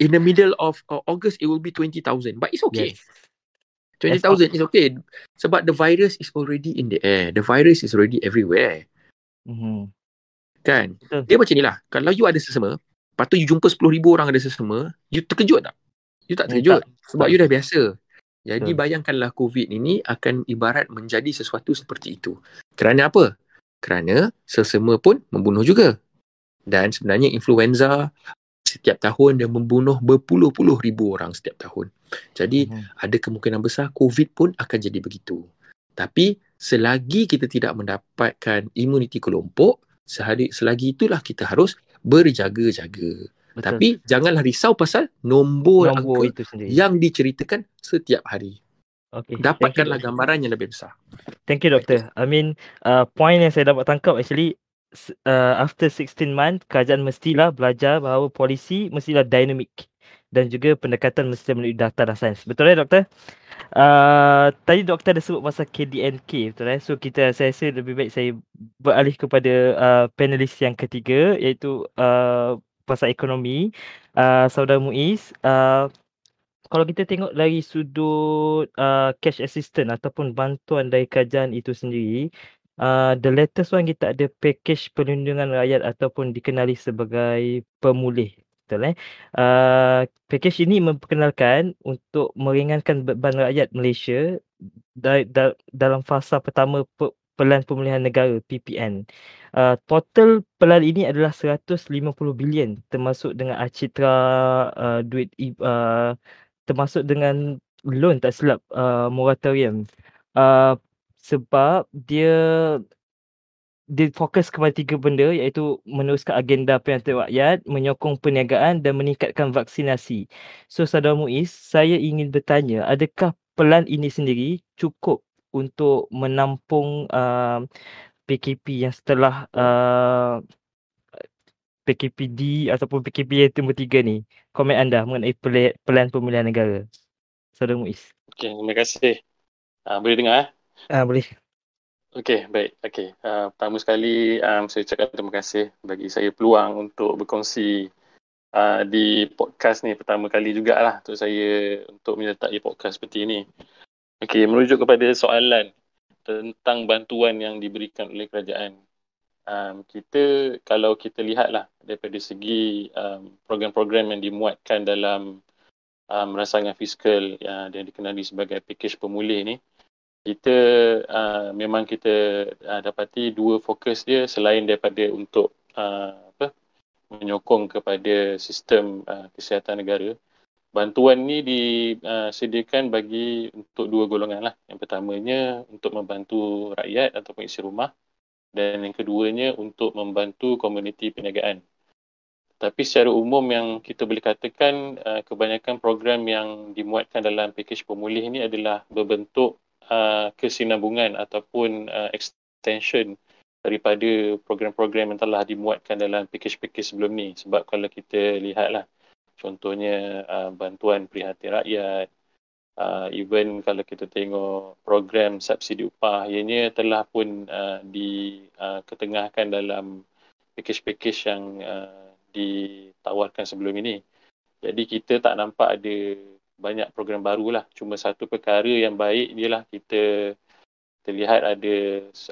in the middle of uh, august it will be 20000 but it's okay. Yes. 20000 is okay sebab the virus is already in the air. The virus is already everywhere. Mm-hmm. kan? Betul. dia macam ni lah. Kalau you ada sesama lepas tu you jumpa 10000 orang ada sesama you terkejut tak you tak terkejut tak. sebab tak. you dah biasa jadi hmm. bayangkanlah COVID ini akan ibarat menjadi sesuatu seperti itu. Kerana apa? Kerana sesama pun membunuh juga. Dan sebenarnya influenza setiap tahun dia membunuh berpuluh-puluh ribu orang setiap tahun. Jadi hmm. ada kemungkinan besar COVID pun akan jadi begitu. Tapi selagi kita tidak mendapatkan imuniti kelompok, sehari, selagi itulah kita harus berjaga-jaga. Betul. Tapi janganlah risau pasal nombor, nombor angka itu sendiri. yang diceritakan setiap hari. Okay. Dapatkanlah gambaran yang lebih besar. Thank you doktor. I mean uh, point yang saya dapat tangkap actually uh, after 16 month kerajaan mestilah belajar bahawa polisi mestilah dynamic dan juga pendekatan mesti melalui data dan sains. Betul ya doktor? Uh, tadi doktor ada sebut pasal KDNK betul ya? So kita saya rasa lebih baik saya beralih kepada uh, panelis yang ketiga iaitu uh, pasal ekonomi uh, saudara Muiz uh, kalau kita tengok dari sudut uh, cash assistance ataupun bantuan dari kerajaan itu sendiri uh, the latest one kita ada package perlindungan rakyat ataupun dikenali sebagai pemulih betul eh uh, package ini memperkenalkan untuk meringankan beban rakyat Malaysia da- da- dalam fasa pertama Pelan Pemulihan Negara PPN. Uh, total pelan ini adalah 150 bilion termasuk dengan acitra uh, duit uh, termasuk dengan loan tak silap uh, moratorium. Uh, sebab dia dia fokus kepada tiga benda iaitu meneruskan agenda pilihan rakyat, menyokong perniagaan dan meningkatkan vaksinasi. So Saudara Muiz, saya ingin bertanya, adakah pelan ini sendiri cukup untuk menampung uh, PKP yang setelah uh, PKPD ataupun PKP yang nombor tiga ni. Komen anda mengenai pelan pemilihan negara. Saudara Muiz. Okay, terima kasih. Uh, boleh dengar? Eh? Uh, boleh. Okay, baik. Okay. Uh, pertama sekali, um, saya ucapkan terima kasih bagi saya peluang untuk berkongsi uh, di podcast ni pertama kali jugalah untuk saya untuk menyertai podcast seperti ini. Okey, merujuk kepada soalan tentang bantuan yang diberikan oleh kerajaan. Um, kita kalau kita lihatlah daripada segi um, program-program yang dimuatkan dalam um, rancangan fiskal yang, yang dikenali sebagai package pemulih ni, kita uh, memang kita uh, dapati dua fokus dia selain daripada untuk uh, apa menyokong kepada sistem uh, kesihatan negara. Bantuan ni disediakan bagi untuk dua golongan lah. Yang pertamanya untuk membantu rakyat ataupun isi rumah dan yang keduanya untuk membantu komuniti perniagaan. Tapi secara umum yang kita boleh katakan kebanyakan program yang dimuatkan dalam pakej pemulih ini adalah berbentuk uh, kesinambungan ataupun uh, extension daripada program-program yang telah dimuatkan dalam package-package sebelum ni. Sebab kalau kita lihatlah contohnya uh, bantuan prihatin rakyat uh, even kalau kita tengok program subsidi upah ianya telah pun uh, diketengahkan uh, dalam package-package yang uh, ditawarkan sebelum ini. Jadi kita tak nampak ada banyak program baru lah. Cuma satu perkara yang baik ialah kita terlihat ada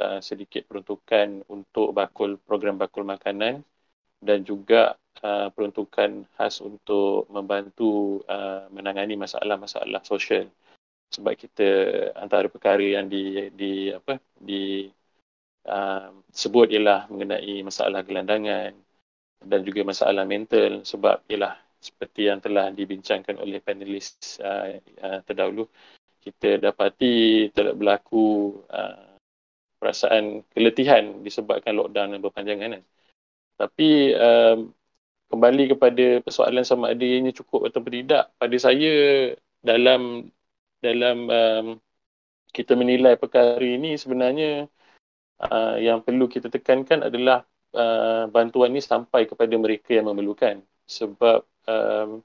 uh, sedikit peruntukan untuk bakul program bakul makanan dan juga uh, peruntukan khas untuk membantu uh, menangani masalah-masalah sosial sebab kita antara perkara yang di di apa di uh, sebut ialah mengenai masalah gelandangan dan juga masalah mental sebab ialah seperti yang telah dibincangkan oleh panelis uh, uh, terdahulu kita dapati telah berlaku uh, perasaan keletihan disebabkan lockdown yang berpanjangan kan. Tapi um, kembali kepada persoalan sama ada ianya cukup atau tidak pada saya dalam dalam um, kita menilai perkara ini sebenarnya uh, yang perlu kita tekankan adalah uh, bantuan ini sampai kepada mereka yang memerlukan sebab um,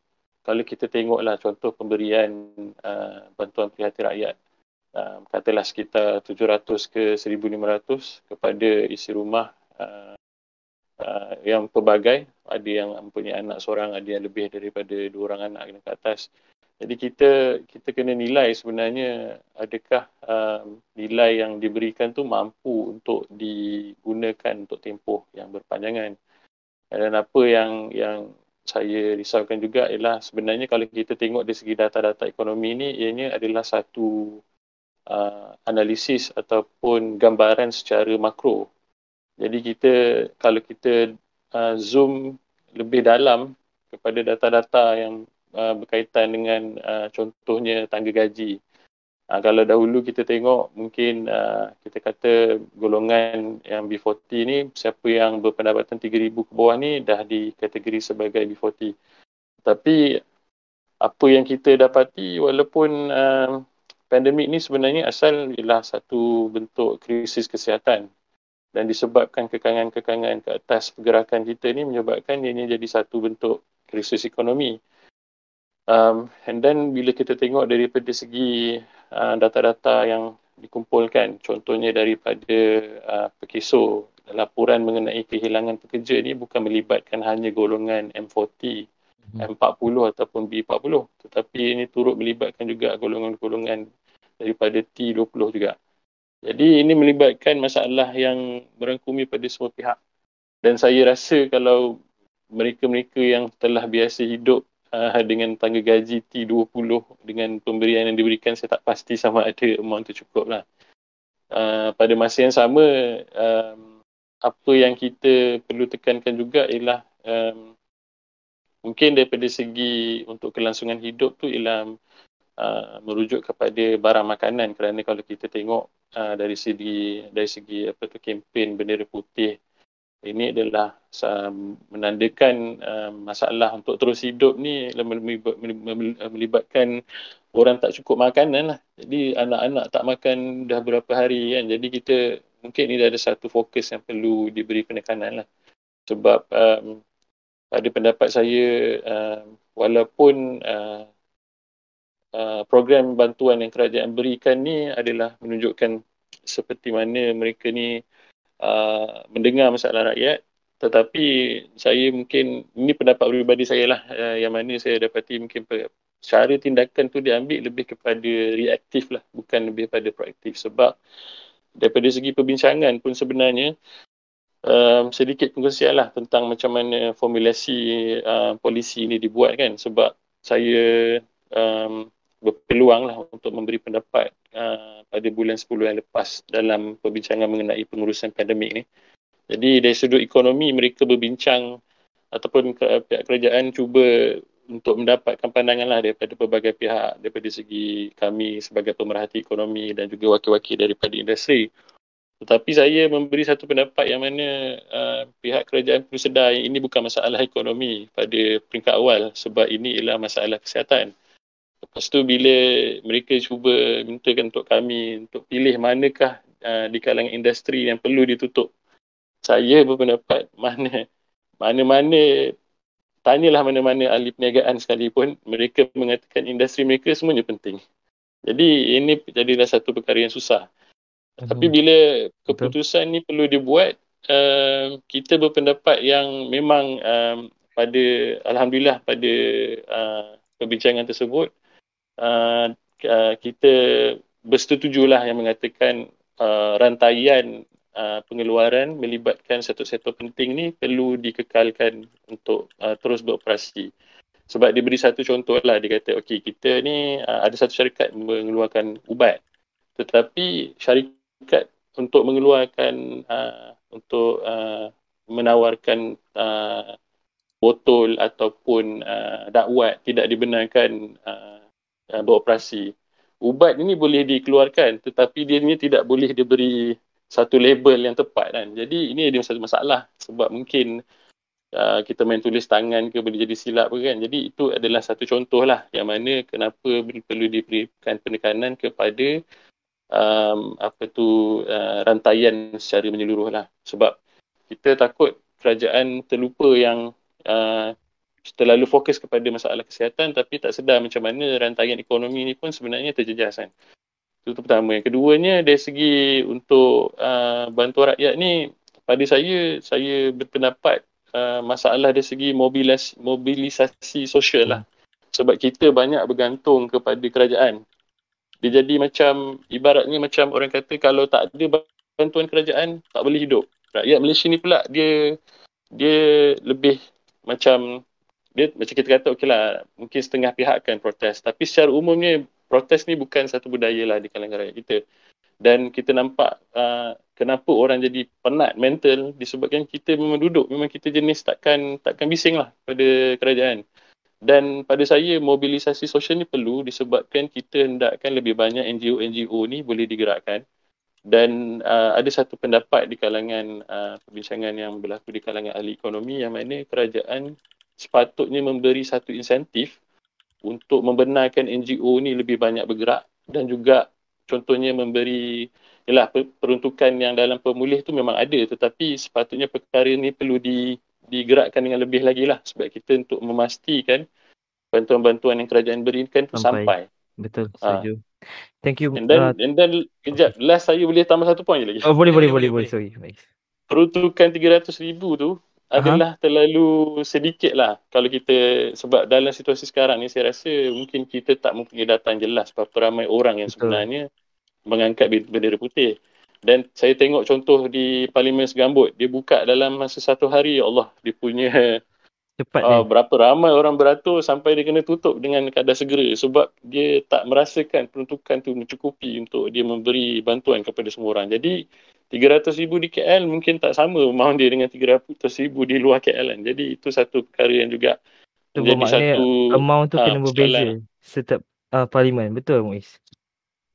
kalau kita tengoklah contoh pemberian uh, bantuan prihatin rakyat. Um, katalah sekitar 700 ke 1500 kepada isi rumah uh, uh, yang pelbagai. Ada yang mempunyai anak seorang ada yang lebih daripada dua orang anak ke atas. Jadi kita kita kena nilai sebenarnya adakah um, nilai yang diberikan tu mampu untuk digunakan untuk tempoh yang berpanjangan. Dan apa yang yang saya risaukan juga ialah sebenarnya kalau kita tengok dari segi data-data ekonomi ini ianya adalah satu uh, analisis ataupun gambaran secara makro. Jadi kita kalau kita uh, zoom lebih dalam kepada data-data yang uh, berkaitan dengan uh, contohnya tangga gaji Uh, kalau dahulu kita tengok mungkin uh, kita kata golongan yang B40 ni siapa yang berpendapatan 3000 ke bawah ni dah dikategori sebagai B40. Tapi apa yang kita dapati walaupun uh, pandemik ni sebenarnya asal ialah satu bentuk krisis kesihatan dan disebabkan kekangan-kekangan ke atas pergerakan kita ni menyebabkan ia jadi satu bentuk krisis ekonomi. Um, and then bila kita tengok daripada segi Uh, data-data yang dikumpulkan contohnya daripada uh, pekiso laporan mengenai kehilangan pekerja ni bukan melibatkan hanya golongan M40 hmm. M40 ataupun B40 tetapi ini turut melibatkan juga golongan-golongan daripada T20 juga jadi ini melibatkan masalah yang merangkumi pada semua pihak dan saya rasa kalau mereka-mereka yang telah biasa hidup uh, dengan tangga gaji T20 dengan pemberian yang diberikan saya tak pasti sama ada amount tu cukup lah. Uh, pada masa yang sama, um, apa yang kita perlu tekankan juga ialah um, mungkin daripada segi untuk kelangsungan hidup tu ialah uh, merujuk kepada barang makanan kerana kalau kita tengok uh, dari segi dari segi apa tu kempen bendera putih ini adalah menandakan uh, masalah untuk terus hidup ni melibatkan orang tak cukup makanan lah. Jadi anak-anak tak makan dah berapa hari kan. Jadi kita mungkin ini ada satu fokus yang perlu diberi penekanan lah. Sebab um, pada pendapat saya uh, walaupun uh, uh, program bantuan yang kerajaan berikan ni adalah menunjukkan seperti mana mereka ni uh, mendengar masalah rakyat tetapi saya mungkin ini pendapat pribadi saya lah uh, yang mana saya dapati mungkin cara tindakan tu diambil lebih kepada reaktif lah bukan lebih pada proaktif. Sebab daripada segi perbincangan pun sebenarnya um, sedikit pengkongsian lah tentang macam mana formulasi uh, polisi ini dibuat kan. Sebab saya um, berpeluang lah untuk memberi pendapat uh, pada bulan 10 yang lepas dalam perbincangan mengenai pengurusan pandemik ni. Jadi dari sudut ekonomi mereka berbincang ataupun pihak kerajaan cuba untuk mendapatkan pandangan lah daripada pelbagai pihak daripada segi kami sebagai pemerhati ekonomi dan juga wakil-wakil daripada industri. Tetapi saya memberi satu pendapat yang mana uh, pihak kerajaan perlu sedar ini bukan masalah ekonomi pada peringkat awal sebab ini ialah masalah kesihatan. Lepas tu bila mereka cuba mintakan untuk kami untuk pilih manakah uh, di kalangan industri yang perlu ditutup saya berpendapat mana mana-mana tanyalah mana-mana ahli perniagaan sekalipun mereka mengatakan industri mereka semuanya penting. Jadi ini jadilah satu perkara yang susah. Hmm. Tapi bila keputusan ni perlu dibuat uh, kita berpendapat yang memang um, pada alhamdulillah pada uh, perbincangan tersebut uh, uh, kita bersetujulah yang mengatakan uh, rantaian uh, pengeluaran melibatkan sektor-sektor penting ni perlu dikekalkan untuk uh, terus beroperasi. Sebab dia beri satu contoh lah, dia kata okey kita ni uh, ada satu syarikat mengeluarkan ubat tetapi syarikat untuk mengeluarkan uh, untuk uh, menawarkan uh, botol ataupun uh, dakwat tidak dibenarkan uh, uh, beroperasi. Ubat ini boleh dikeluarkan tetapi dia ni tidak boleh diberi satu label yang tepat kan. Jadi ini ada satu masalah sebab mungkin uh, kita main tulis tangan ke boleh jadi silap ke kan. Jadi itu adalah satu contoh lah yang mana kenapa perlu diberikan penekanan kepada um, apa tu uh, rantaian secara menyeluruh lah. Sebab kita takut kerajaan terlupa yang uh, terlalu fokus kepada masalah kesihatan tapi tak sedar macam mana rantaian ekonomi ni pun sebenarnya terjejas kan. Itu pertama. Yang keduanya dari segi untuk uh, bantuan rakyat ni pada saya saya berpendapat uh, masalah dari segi mobilis, mobilisasi sosial lah. Sebab kita banyak bergantung kepada kerajaan. Dia jadi macam ibaratnya macam orang kata kalau tak ada bantuan kerajaan tak boleh hidup. Rakyat Malaysia ni pula dia dia lebih macam dia macam kita kata okeylah mungkin setengah pihak akan protes tapi secara umumnya protes ni bukan satu budaya lah di kalangan rakyat kita. Dan kita nampak uh, kenapa orang jadi penat mental disebabkan kita memang duduk, memang kita jenis takkan takkan bising lah pada kerajaan. Dan pada saya mobilisasi sosial ni perlu disebabkan kita hendakkan lebih banyak NGO-NGO ni boleh digerakkan. Dan uh, ada satu pendapat di kalangan uh, perbincangan yang berlaku di kalangan ahli ekonomi yang mana kerajaan sepatutnya memberi satu insentif untuk membenarkan NGO ni lebih banyak bergerak dan juga contohnya memberi yalah peruntukan yang dalam pemulih tu memang ada tetapi sepatutnya perkara ni perlu di, digerakkan dengan lebih lagi lah sebab kita untuk memastikan bantuan-bantuan yang kerajaan berikan tu sampai. sampai. Betul, ah. setuju. Ha. Thank you. And then, uh, and then kejap, last saya boleh tambah satu poin lagi. Oh, boleh, boleh, boleh, boleh, sorry. Peruntukan 300 ribu tu, adalah uh-huh. terlalu sedikit lah kalau kita sebab dalam situasi sekarang ni saya rasa mungkin kita tak mempunyai data yang jelas berapa ramai orang yang Betul. sebenarnya mengangkat bendera putih dan saya tengok contoh di Parlimen Segambut dia buka dalam masa satu hari ya Allah dia punya Cepat uh, berapa ramai orang beratur sampai dia kena tutup dengan kadar segera sebab dia tak merasakan peruntukan tu mencukupi untuk dia memberi bantuan kepada semua orang jadi 300 ribu di KL mungkin tak sama amount dia dengan 300 ribu di luar KL kan. Jadi itu satu perkara yang juga itu menjadi satu amount tu uh, kena berbeza setiap uh, parlimen. Betul Muiz?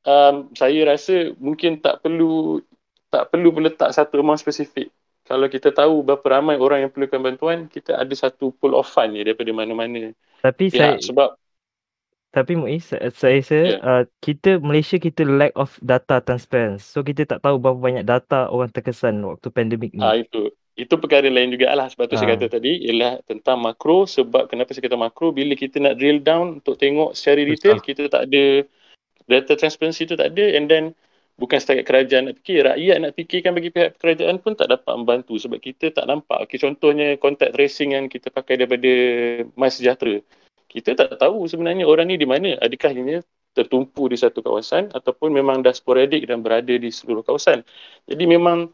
Um, saya rasa mungkin tak perlu tak perlu meletak satu amount spesifik. Kalau kita tahu berapa ramai orang yang perlukan bantuan, kita ada satu pool of fund ni daripada mana-mana. Tapi ya, saya sebab tapi Muiz, saya rasa yeah. uh, kita Malaysia kita lack of data transparency. So kita tak tahu berapa banyak data orang terkesan waktu pandemik ni. Ah itu. Itu perkara lain juga lah sebab tu ha. saya ah. kata tadi ialah tentang makro sebab kenapa saya kata makro bila kita nak drill down untuk tengok secara detail Betul. kita tak ada data transparency tu tak ada and then bukan setakat kerajaan nak fikir, rakyat nak fikirkan bagi pihak kerajaan pun tak dapat membantu sebab kita tak nampak. Okay, contohnya contact tracing yang kita pakai daripada MySejahtera. Kita tak tahu sebenarnya orang ni di mana. Adakah ini tertumpu di satu kawasan ataupun memang dah sporadik dan berada di seluruh kawasan. Jadi memang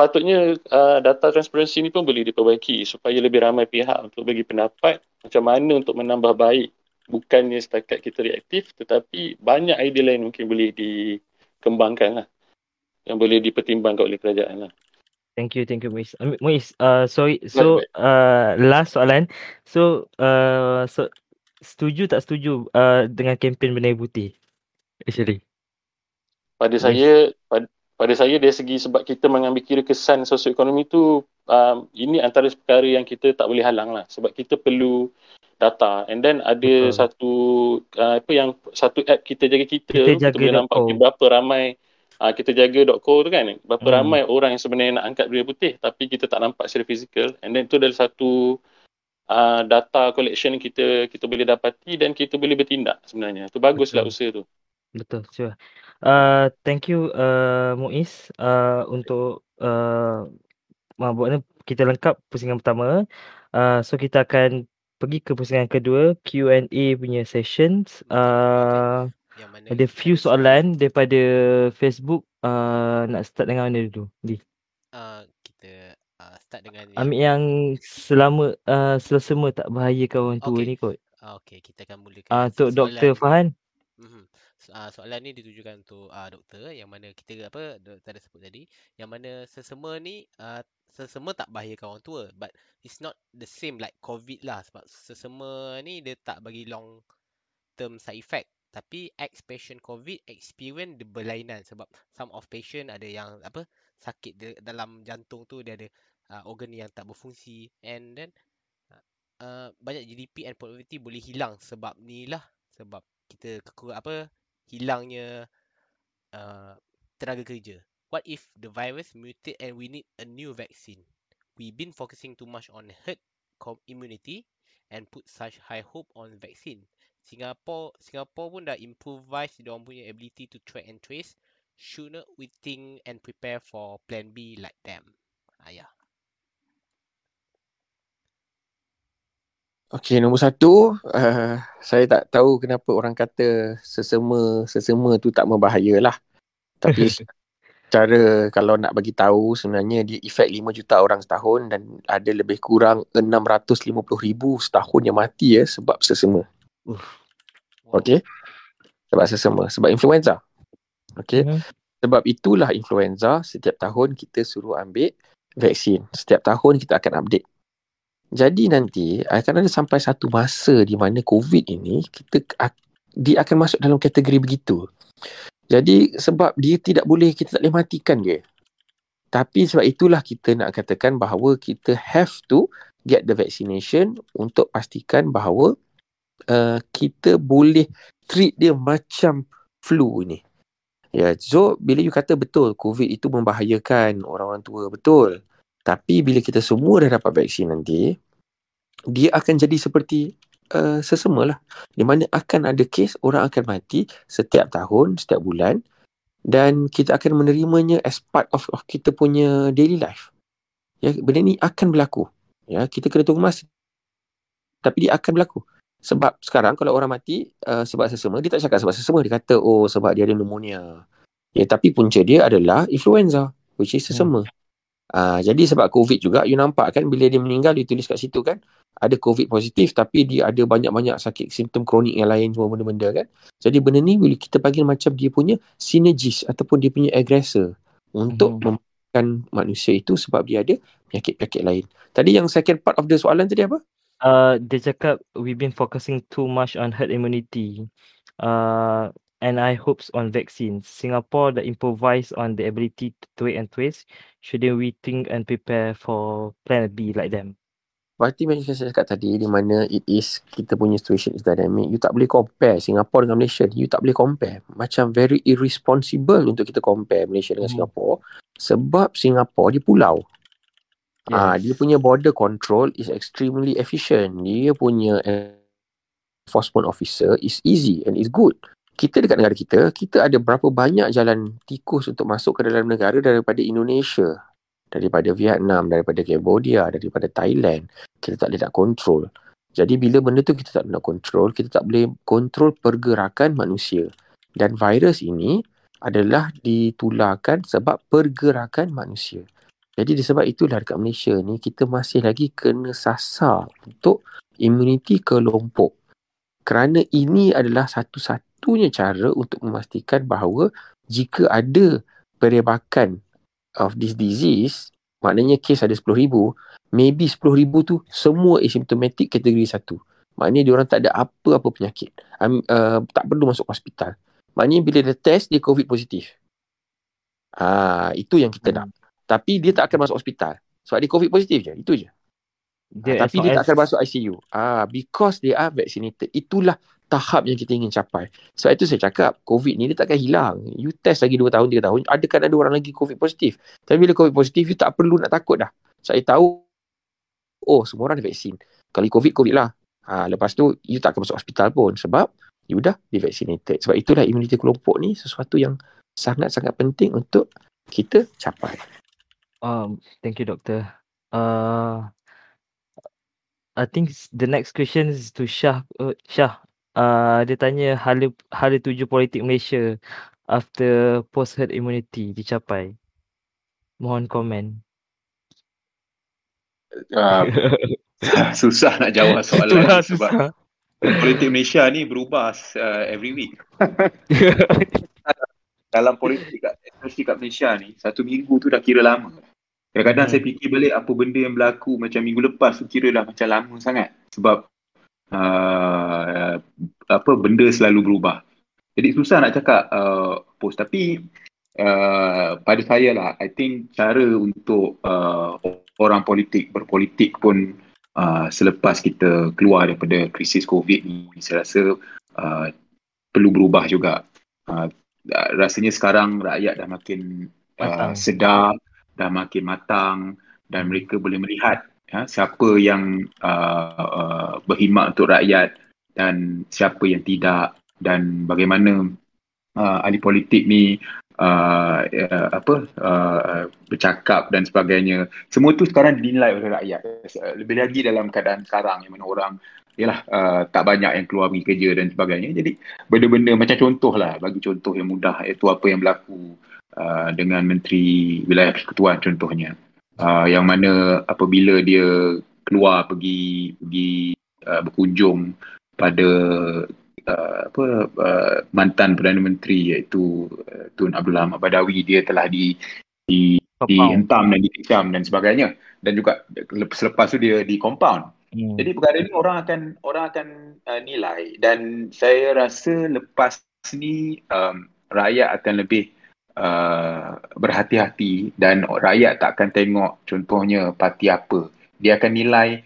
patutnya uh, data transparansi ni pun boleh diperbaiki supaya lebih ramai pihak untuk bagi pendapat macam mana untuk menambah baik bukannya setakat kita reaktif tetapi banyak idea lain mungkin boleh dikembangkan lah yang boleh dipertimbangkan oleh kerajaan lah. Thank you, thank you, Muiz. Uh, Muiz, uh, sorry. So, uh, last soalan. So, uh, so setuju tak setuju uh, dengan kempen Bendera Putih? Actually. Pada yes. saya, pada, pada saya dari segi sebab kita mengambil kira kesan sosioekonomi tu, um, ini antara perkara yang kita tak boleh halang lah. Sebab kita perlu data. And then ada Betul. satu, uh, apa yang, satu app kita jaga kita, kita, jaga kita boleh nampak berapa ramai uh, kita jaga.co tu kan? Berapa hmm. ramai orang yang sebenarnya nak angkat bendera putih tapi kita tak nampak secara fizikal. And then tu adalah satu uh, data collection kita kita boleh dapati dan kita boleh bertindak sebenarnya. Tu baguslah usaha tu. Betul sure. Uh, thank you uh, Muiz uh, untuk uh, buatnya kita lengkap pusingan pertama. Uh, so kita akan pergi ke pusingan kedua Q&A punya sessions. Uh, yang mana ada few soalan daripada Facebook uh, nak start dengan mana dulu? Di. Uh, kita uh, start dengan ambil yang, selama uh, selesema tak bahaya kawan tua okay. ni kot. Uh, okey. Kita akan mulakan uh, untuk doktor Fahan mm-hmm. Uh, soalan ni ditujukan untuk uh, doktor. Yang mana kita apa doktor ada sebut tadi. Yang mana sesema ni uh, sesema tak bahaya kawan tua. But it's not the same like covid lah. Sebab sesema ni dia tak bagi long term side effect tapi ex patient covid experience the berlainan sebab some of patient ada yang apa sakit de, dalam jantung tu dia ada uh, organ yang tak berfungsi. And then uh, banyak GDP and productivity boleh hilang sebab ni lah. Sebab kita kekurang apa hilangnya uh, tenaga kerja. What if the virus mutate and we need a new vaccine? We been focusing too much on herd immunity and put such high hope on vaccine Singapore Singapore pun dah improvise dia orang punya ability to track and trace. Shouldn't we think and prepare for plan B like them? Ah, ya. Okay, nombor satu, uh, saya tak tahu kenapa orang kata sesama sesama tu tak membahaya lah. Tapi cara kalau nak bagi tahu sebenarnya dia efek 5 juta orang setahun dan ada lebih kurang 650 ribu setahun yang mati ya sebab sesama. Okay. Sebab sesama. Sebab influenza. Okay. Uh-huh. Sebab itulah influenza setiap tahun kita suruh ambil vaksin. Setiap tahun kita akan update. Jadi nanti akan ada sampai satu masa di mana COVID ini kita dia akan masuk dalam kategori begitu. Jadi sebab dia tidak boleh kita tak boleh matikan dia. Tapi sebab itulah kita nak katakan bahawa kita have to get the vaccination untuk pastikan bahawa uh, kita boleh treat dia macam flu ni. Ya, so bila you kata betul COVID itu membahayakan orang-orang tua, betul. Tapi bila kita semua dah dapat vaksin nanti, dia akan jadi seperti uh, sesama lah. Di mana akan ada kes orang akan mati setiap tahun, setiap bulan. Dan kita akan menerimanya as part of, of kita punya daily life. Ya, benda ni akan berlaku. Ya, kita kena tunggu masa. Tapi dia akan berlaku. Sebab sekarang kalau orang mati uh, sebab sesama, dia tak cakap sebab sesama. Dia kata, oh sebab dia ada pneumonia. Ya, tapi punca dia adalah influenza, which is sesama. Hmm. Uh, jadi sebab COVID juga, you nampak kan bila dia meninggal, dia tulis kat situ kan, ada COVID positif tapi dia ada banyak-banyak sakit simptom kronik yang lain semua benda-benda kan. Jadi benda ni boleh kita panggil macam dia punya synergis ataupun dia punya aggressor untuk hmm. membuatkan manusia itu sebab dia ada penyakit-penyakit lain. Tadi yang second part of the soalan tadi apa? Uh, dia cakap we've been focusing too much on herd immunity uh, and I hopes on vaccines. Singapore that improvise on the ability to tweak and twist. Shouldn't we think and prepare for plan B like them? Berarti macam saya cakap tadi di mana it is kita punya situation is dynamic. You tak boleh compare Singapore dengan Malaysia. You tak boleh compare. Macam very irresponsible untuk kita compare Malaysia dengan hmm. Singapore. Sebab Singapore di pulau. Yes. Ah, dia punya border control is extremely efficient. Dia punya enforcement officer is easy and is good. kita dekat negara kita, kita ada berapa banyak jalan tikus untuk masuk ke dalam negara daripada Indonesia, daripada Vietnam, daripada Cambodia, daripada Thailand. Kita tak boleh nak control. Jadi bila benda tu kita tak nak control, kita tak boleh control pergerakan manusia. Dan virus ini adalah ditularkan sebab pergerakan manusia. Jadi disebab itulah dekat Malaysia ni kita masih lagi kena sasar untuk imuniti kelompok. Kerana ini adalah satu-satu satunya cara untuk memastikan bahawa jika ada perebakan of this disease, maknanya kes ada 10,000, maybe 10,000 tu semua asymptomatic kategori satu. Maknanya dia orang tak ada apa-apa penyakit. Um, uh, tak perlu masuk hospital. Maknanya bila dia test, dia COVID positif. Ah, itu yang kita nak. Tapi dia tak akan masuk hospital. Sebab dia COVID positif je. Itu je. Dia ah, tapi dia tak akan masuk ICU. Ah, because they are vaccinated. Itulah tahap yang kita ingin capai. Sebab itu saya cakap, COVID ni dia takkan hilang. You test lagi 2 tahun, 3 tahun, ada kan ada orang lagi COVID positif. Tapi bila COVID positif, you tak perlu nak takut dah. Saya tahu, oh semua orang ada vaksin. Kali COVID, COVID lah. Ha, lepas tu, you tak akan masuk hospital pun. Sebab, you dah di-vaccinated. Sebab itulah imuniti kelompok ni sesuatu yang sangat-sangat penting untuk kita capai. Um, thank you, Doktor. Uh, I think the next question is to Shah. Uh, Shah, uh, dia tanya hala hala tuju politik Malaysia after post herd immunity dicapai. Mohon komen. Uh, susah nak jawab soalan Itulah ni sebab susah. politik Malaysia ni berubah uh, every week. Dalam politik kat, especially kat Malaysia ni, satu minggu tu dah kira lama. Kadang-kadang Hmm. saya fikir balik apa benda yang berlaku macam minggu lepas tu kira dah macam lama sangat. Sebab uh, apa benda selalu berubah. Jadi susah nak cakap uh, post tapi uh, pada saya lah I think cara untuk uh, orang politik berpolitik pun uh, selepas kita keluar daripada krisis COVID ni saya rasa uh, perlu berubah juga. Uh, rasanya sekarang rakyat dah makin uh, sedar, dah makin matang dan mereka boleh melihat ya, siapa yang uh, uh, berkhidmat untuk rakyat dan siapa yang tidak dan bagaimana uh, ahli politik ni uh, uh, apa uh, bercakap dan sebagainya. Semua tu sekarang dinilai oleh rakyat. Lebih lagi dalam keadaan sekarang yang mana orang yalah uh, tak banyak yang keluar pergi kerja dan sebagainya. Jadi benda-benda macam contoh lah bagi contoh yang mudah iaitu apa yang berlaku uh, dengan menteri wilayah persekutuan contohnya. Uh, yang mana apabila dia keluar pergi pergi uh, berkunjung pada uh, apa uh, mantan perdana menteri iaitu uh, Tun Abdullah Ahmad Badawi dia telah di di dihentam dan dikecam dan sebagainya. Dan juga selepas tu dia di compound. Hmm. jadi perkara ni orang akan orang akan uh, nilai. Dan saya rasa lepas ni um, rakyat akan lebih uh, berhati-hati dan rakyat tak akan tengok contohnya parti apa. Dia akan nilai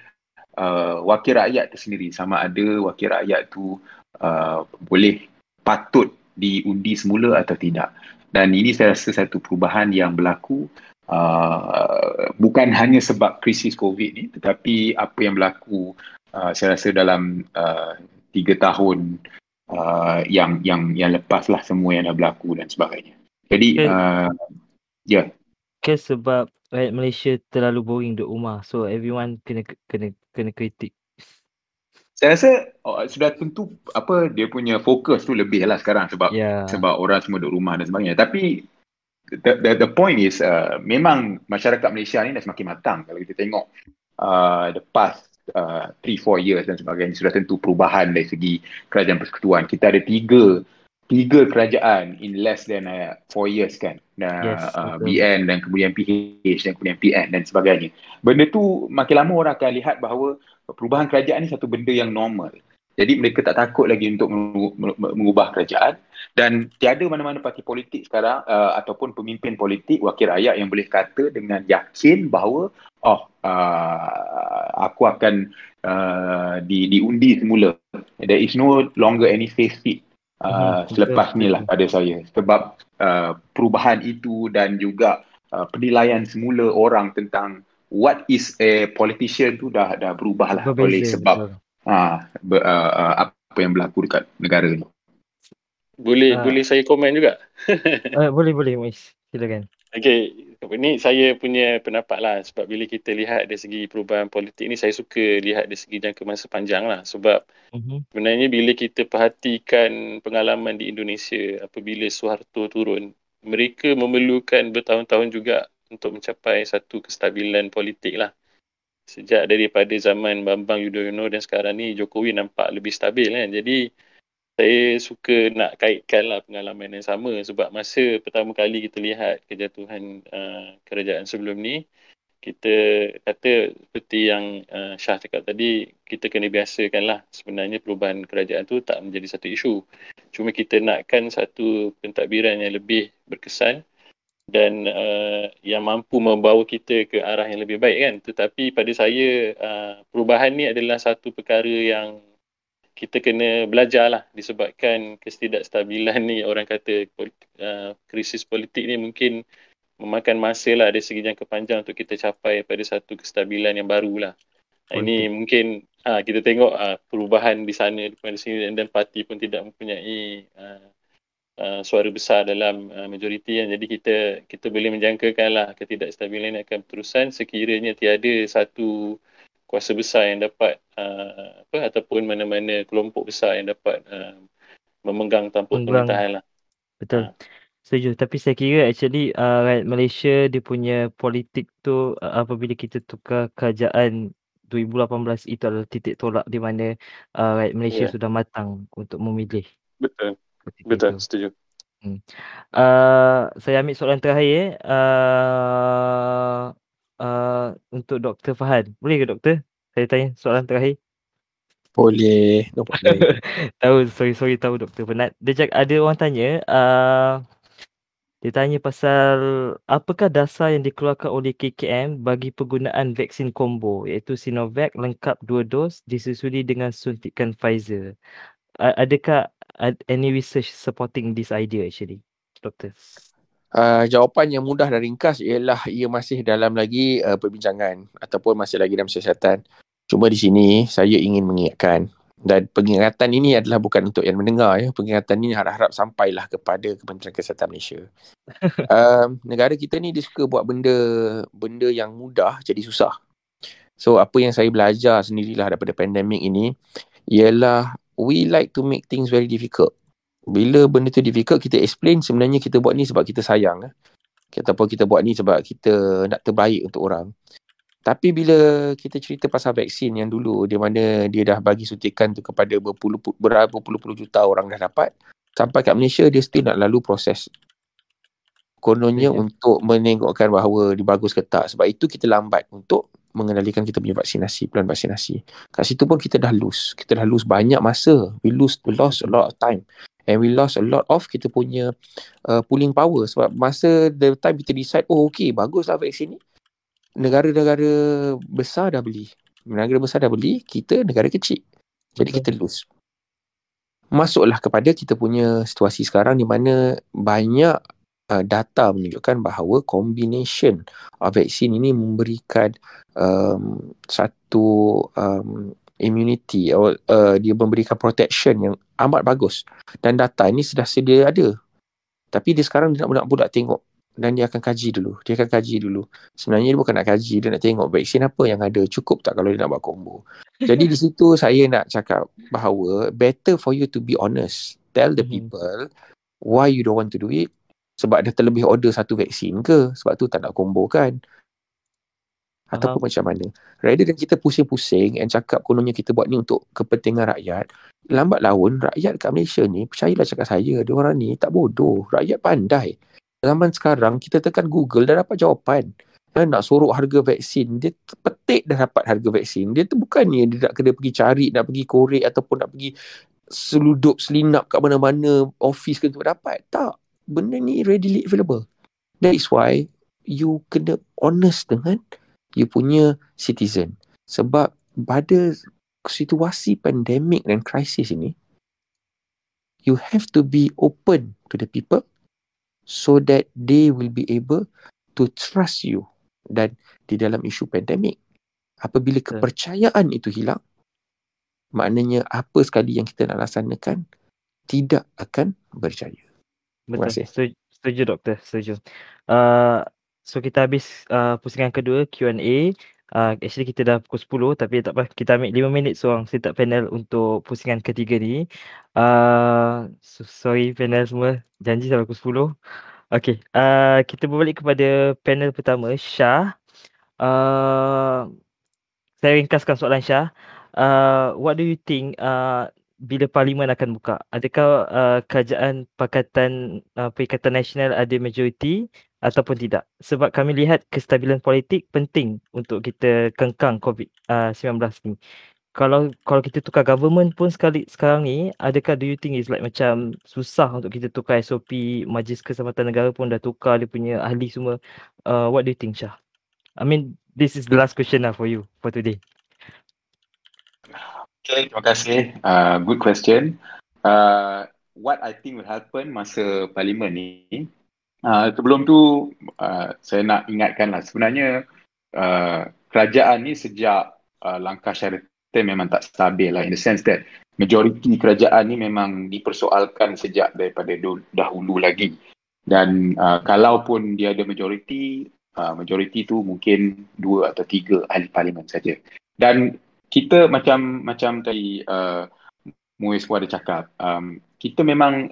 uh, wakil rakyat tu sendiri sama ada wakil rakyat tu uh, boleh patut diundi semula atau tidak. Dan ini saya rasa satu perubahan yang berlaku uh, bukan hanya sebab krisis COVID ni tetapi apa yang berlaku uh, saya rasa dalam uh, tiga tahun uh, yang yang yang lepas lah semua yang dah berlaku dan sebagainya. Jadi Okay. uh, ya yeah. Ke sebab rakyat Malaysia terlalu boring duduk rumah. So everyone kena kena kena kritik. saya rasa oh, sudah tentu apa dia punya fokus tu lebih lah sekarang sebab Ya. sebab orang semua duduk rumah dan sebagainya. Tapi the the, the point is uh, memang masyarakat Malaysia ni dah semakin matang kalau kita tengok uh, the past uh, 3-4 years dan sebagainya sudah tentu perubahan dari segi kerajaan persekutuan. Kita ada tiga tiga kerajaan in less than uh, 4 years kan. Nah, Yes, uh. BN dan kemudian PH dan kemudian PN dan sebagainya. Benda tu makin lama orang akan lihat bahawa perubahan kerajaan ni satu benda yang normal. Jadi mereka tak takut lagi untuk mengu- mengu- mengubah kerajaan dan tiada mana-mana parti politik sekarang uh, ataupun pemimpin politik wakil rakyat yang boleh kata dengan yakin bahawa oh uh, aku akan uh, di diundi semula. There is no longer any face fit uh, selepas ni lah pada saya sebab uh, perubahan itu dan juga uh, penilaian semula orang tentang what is a politician tu dah dah berubah lah oleh sebab betul. ha, ber, uh, uh, apa yang berlaku dekat negara ni. Boleh Ah. boleh saya komen juga? Uh, boleh boleh Muiz. Silakan. Okey, ni saya punya pendapat lah. Sebab bila kita lihat dari segi perubahan politik ni saya suka lihat dari segi jangka masa panjang lah. Sebab Mhm. sebenarnya bila kita perhatikan pengalaman di Indonesia apabila Suharto turun mereka memerlukan bertahun-tahun juga untuk mencapai satu kestabilan politik lah. Sejak daripada zaman Bambang Yudhoyono dan sekarang ni Jokowi nampak lebih stabil kan. Jadi saya suka nak kaitkan lah pengalaman yang sama sebab masa pertama kali kita lihat kejatuhan uh, kerajaan sebelum ni kita kata seperti yang uh, Syah cakap tadi kita kena biasakan lah sebenarnya perubahan kerajaan tu tak menjadi satu isu. Cuma kita nakkan satu pentadbiran yang lebih berkesan dan uh, yang mampu membawa kita ke arah yang lebih baik kan. Tetapi pada saya uh, perubahan ni adalah satu perkara yang kita kena belajar lah disebabkan ketidakstabilan ni orang kata uh, krisis politik ni mungkin memakan masa lah dari segi jangka panjang untuk kita capai pada satu kestabilan yang baru lah. Ha, ini mungkin ha, kita tengok ha, perubahan di sana di sini dan, dan parti pun tidak mempunyai uh, uh, suara besar dalam uh, majoriti kan. Jadi kita kita boleh menjangkakan lah ketidakstabilan ini akan berterusan sekiranya tiada satu kuasa besar yang dapat uh, apa ataupun mana-mana kelompok besar yang dapat uh, memegang tampuk Memegang. pemerintahan lah. Betul. Setuju. Tapi saya kira actually uh, right, Malaysia dia punya politik tu uh, apabila kita tukar kerajaan 2018 itu adalah titik tolak di mana uh, right, Malaysia Yeah. sudah matang untuk memilih. Betul. ketika Betul, itu. setuju. Uh, saya ambil soalan terakhir eh. Uh, uh, untuk Dr. Fahad. Boleh ke doktor? Saya tanya soalan terakhir. Boleh. Tahu sorry sorry tahu doktor penat. Dia cak ada orang tanya uh, dia tanya pasal apakah dasar yang dikeluarkan oleh KKM bagi penggunaan vaksin combo iaitu Sinovac lengkap dua dos disusuli dengan suntikan Pfizer. Adakah ad- any research supporting this idea actually? Doktor. Uh, jawapan yang mudah dan ringkas ialah ia masih dalam lagi uh, perbincangan ataupun masih lagi dalam siasatan. Cuma di sini saya ingin mengingatkan dan pengingatan ini adalah bukan untuk yang mendengar ya. Pengingatan ini harap-harap sampailah kepada Kementerian Kesihatan Malaysia. um, negara kita ni dia suka buat benda benda yang mudah jadi susah. So apa yang saya belajar sendirilah daripada pandemik ini ialah we like to make things very difficult. Bila benda tu difficult kita explain sebenarnya kita buat ni sebab kita sayang. Eh. Ataupun kita buat ni sebab kita nak terbaik untuk orang. Tapi bila kita cerita pasal vaksin yang dulu di mana dia dah bagi suntikan tu kepada berpuluh berapa puluh-puluh juta orang dah dapat sampai kat Malaysia dia still nak lalu proses kononnya Ya. untuk menengokkan bahawa dia bagus ke tak sebab itu kita lambat untuk mengendalikan kita punya vaksinasi plan vaksinasi kat situ pun kita dah lose kita dah lose banyak masa we lose we lost a lot of time and we lost a lot of kita punya uh, pulling power sebab masa the time kita decide oh okay baguslah vaksin ni negara-negara besar dah beli. Negara besar dah beli, kita negara kecil. Jadi kita lose. Masuklah kepada kita punya situasi sekarang di mana banyak uh, data menunjukkan bahawa combination of vaksin ini memberikan um, satu um, immunity or uh, dia memberikan protection yang amat bagus dan data ini sudah sedia ada tapi dia sekarang dia nak nak pula tengok dan dia akan kaji dulu. Dia akan kaji dulu. Sebenarnya dia bukan nak kaji, dia nak tengok vaksin apa yang ada. Cukup tak kalau dia nak buat combo. Jadi di situ saya nak cakap bahawa better for you to be honest. Tell the Mhm. people why you don't want to do it. Sebab dah terlebih order satu vaksin ke? Sebab tu tak nak combo kan? Ataupun macam mana. Rather than kita pusing-pusing and cakap kononnya kita buat ni untuk kepentingan rakyat. Lambat laun rakyat kat Malaysia ni, percayalah cakap saya, dia orang ni tak bodoh. Rakyat pandai zaman sekarang kita tekan Google dah dapat jawapan. Dan nak sorok harga vaksin, dia petik dah dapat harga vaksin. Dia tu bukannya dia nak kena pergi cari, nak pergi korek ataupun nak pergi seludup, selinap kat mana-mana office ke untuk dapat. Tak. Benda ni readily available. That is why you kena honest dengan you punya citizen. Sebab pada situasi pandemik dan krisis ini, you have to be open to the people so that they will be able to trust you dan di dalam isu pandemik apabila kepercayaan itu hilang maknanya apa sekali yang kita nak laksanakan tidak akan berjaya. Terima kasih. Setuju, setuju doktor, setuju. Uh, so kita habis uh, pusingan kedua Q&A. Uh, actually kita dah pukul 10 tapi tak apa kita ambil 5 minit seorang setup panel untuk pusingan ketiga ni. Uh, so, sorry panel semua janji sampai pukul 10. Okay, uh, kita berbalik kepada panel pertama Syah. Uh, saya ringkaskan soalan Syah. Uh, what do you think uh, bila parlimen akan buka? Adakah uh, kerajaan Pakatan uh, Perikatan Nasional ada majoriti ataupun tidak? Sebab kami lihat kestabilan politik penting untuk kita kengkang COVID-19 uh, ni. Kalau kalau kita tukar government pun sekali sekarang ni, adakah do you think is like macam susah untuk kita tukar SOP Majlis Keselamatan Negara pun dah tukar dia punya ahli semua. Uh, what do you think Syah? I mean, this is the last question lah for you for today. Okay, terima kasih. Uh, good question. Uh, what I think will happen masa parlimen ni, uh, sebelum tu uh, saya nak ingatkan lah sebenarnya uh, kerajaan ni sejak uh, langkah Sheraton memang tak stabil lah in the sense that majoriti kerajaan ni memang dipersoalkan sejak daripada dahulu lagi. Dan uh, kalaupun dia ada majoriti, uh, majoriti tu mungkin dua atau tiga ahli parlimen saja. Dan kita macam macam tadi uh, Muiz pun ada cakap, um, kita memang,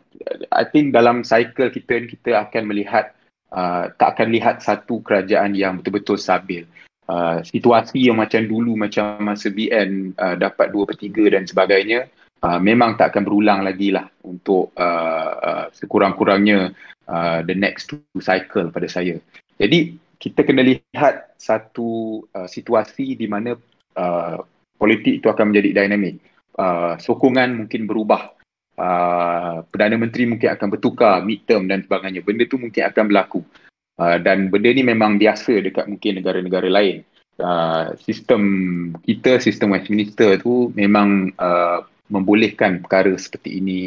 I think dalam cycle kita kita akan melihat, uh, tak akan lihat satu kerajaan yang betul-betul stabil. Uh, situasi yang macam dulu, macam masa BN uh, dapat dua per tiga dan sebagainya, uh, memang tak akan berulang lagi lah untuk uh, uh, sekurang-kurangnya uh, the next two cycle pada saya. Jadi, kita kena lihat satu uh, situasi di mana uh, politik itu akan menjadi dinamik. Uh, sokongan mungkin berubah. Uh, Perdana Menteri mungkin akan bertukar midterm dan sebagainya. Benda tu mungkin akan berlaku. Uh, dan benda ni memang biasa dekat mungkin negara-negara lain. Uh, sistem kita, sistem Westminster tu memang uh, membolehkan perkara seperti ini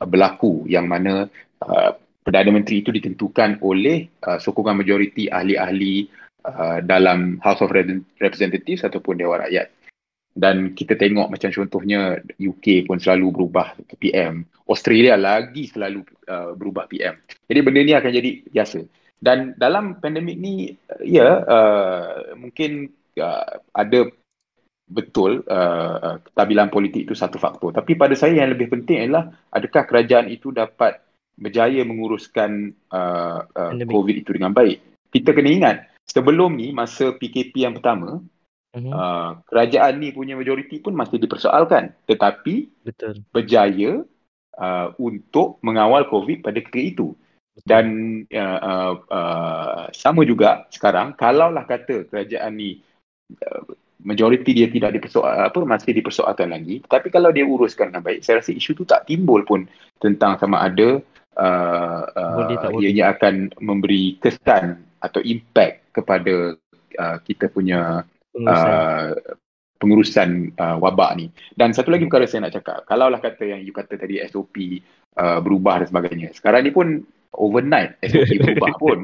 uh, berlaku yang mana uh, Perdana Menteri itu ditentukan oleh uh, sokongan majoriti ahli-ahli uh, dalam House of Representatives ataupun Dewan Rakyat dan kita tengok macam contohnya UK pun selalu berubah PM Australia lagi selalu uh, berubah PM jadi benda ni akan jadi biasa. Dan dalam pandemik ni ya uh, mungkin uh, ada betul uh, uh, kestabilan politik itu satu faktor. Tapi pada saya yang lebih penting adalah adakah kerajaan itu dapat berjaya menguruskan uh, uh, COVID itu dengan baik. Kita kena ingat sebelum ni masa PKP yang pertama Uh, kerajaan ni punya majoriti pun masih dipersoalkan tetapi Betul. berjaya uh, untuk mengawal COVID pada ketika itu Betul. dan uh, uh, uh, sama juga sekarang kalaulah kata kerajaan ni uh, majoriti dia tidak dipersoal apa masih dipersoalkan lagi tapi kalau dia uruskan dengan baik saya rasa isu tu tak timbul pun tentang sama ada uh, uh, ianya akan memberi kesan atau impact kepada uh, kita punya pengurusan, uh, pengurusan uh, wabak ni. Dan satu lagi perkara saya nak cakap, kalaulah kata yang you kata tadi SOP uh, berubah dan sebagainya. Sekarang ni pun overnight SOP berubah pun.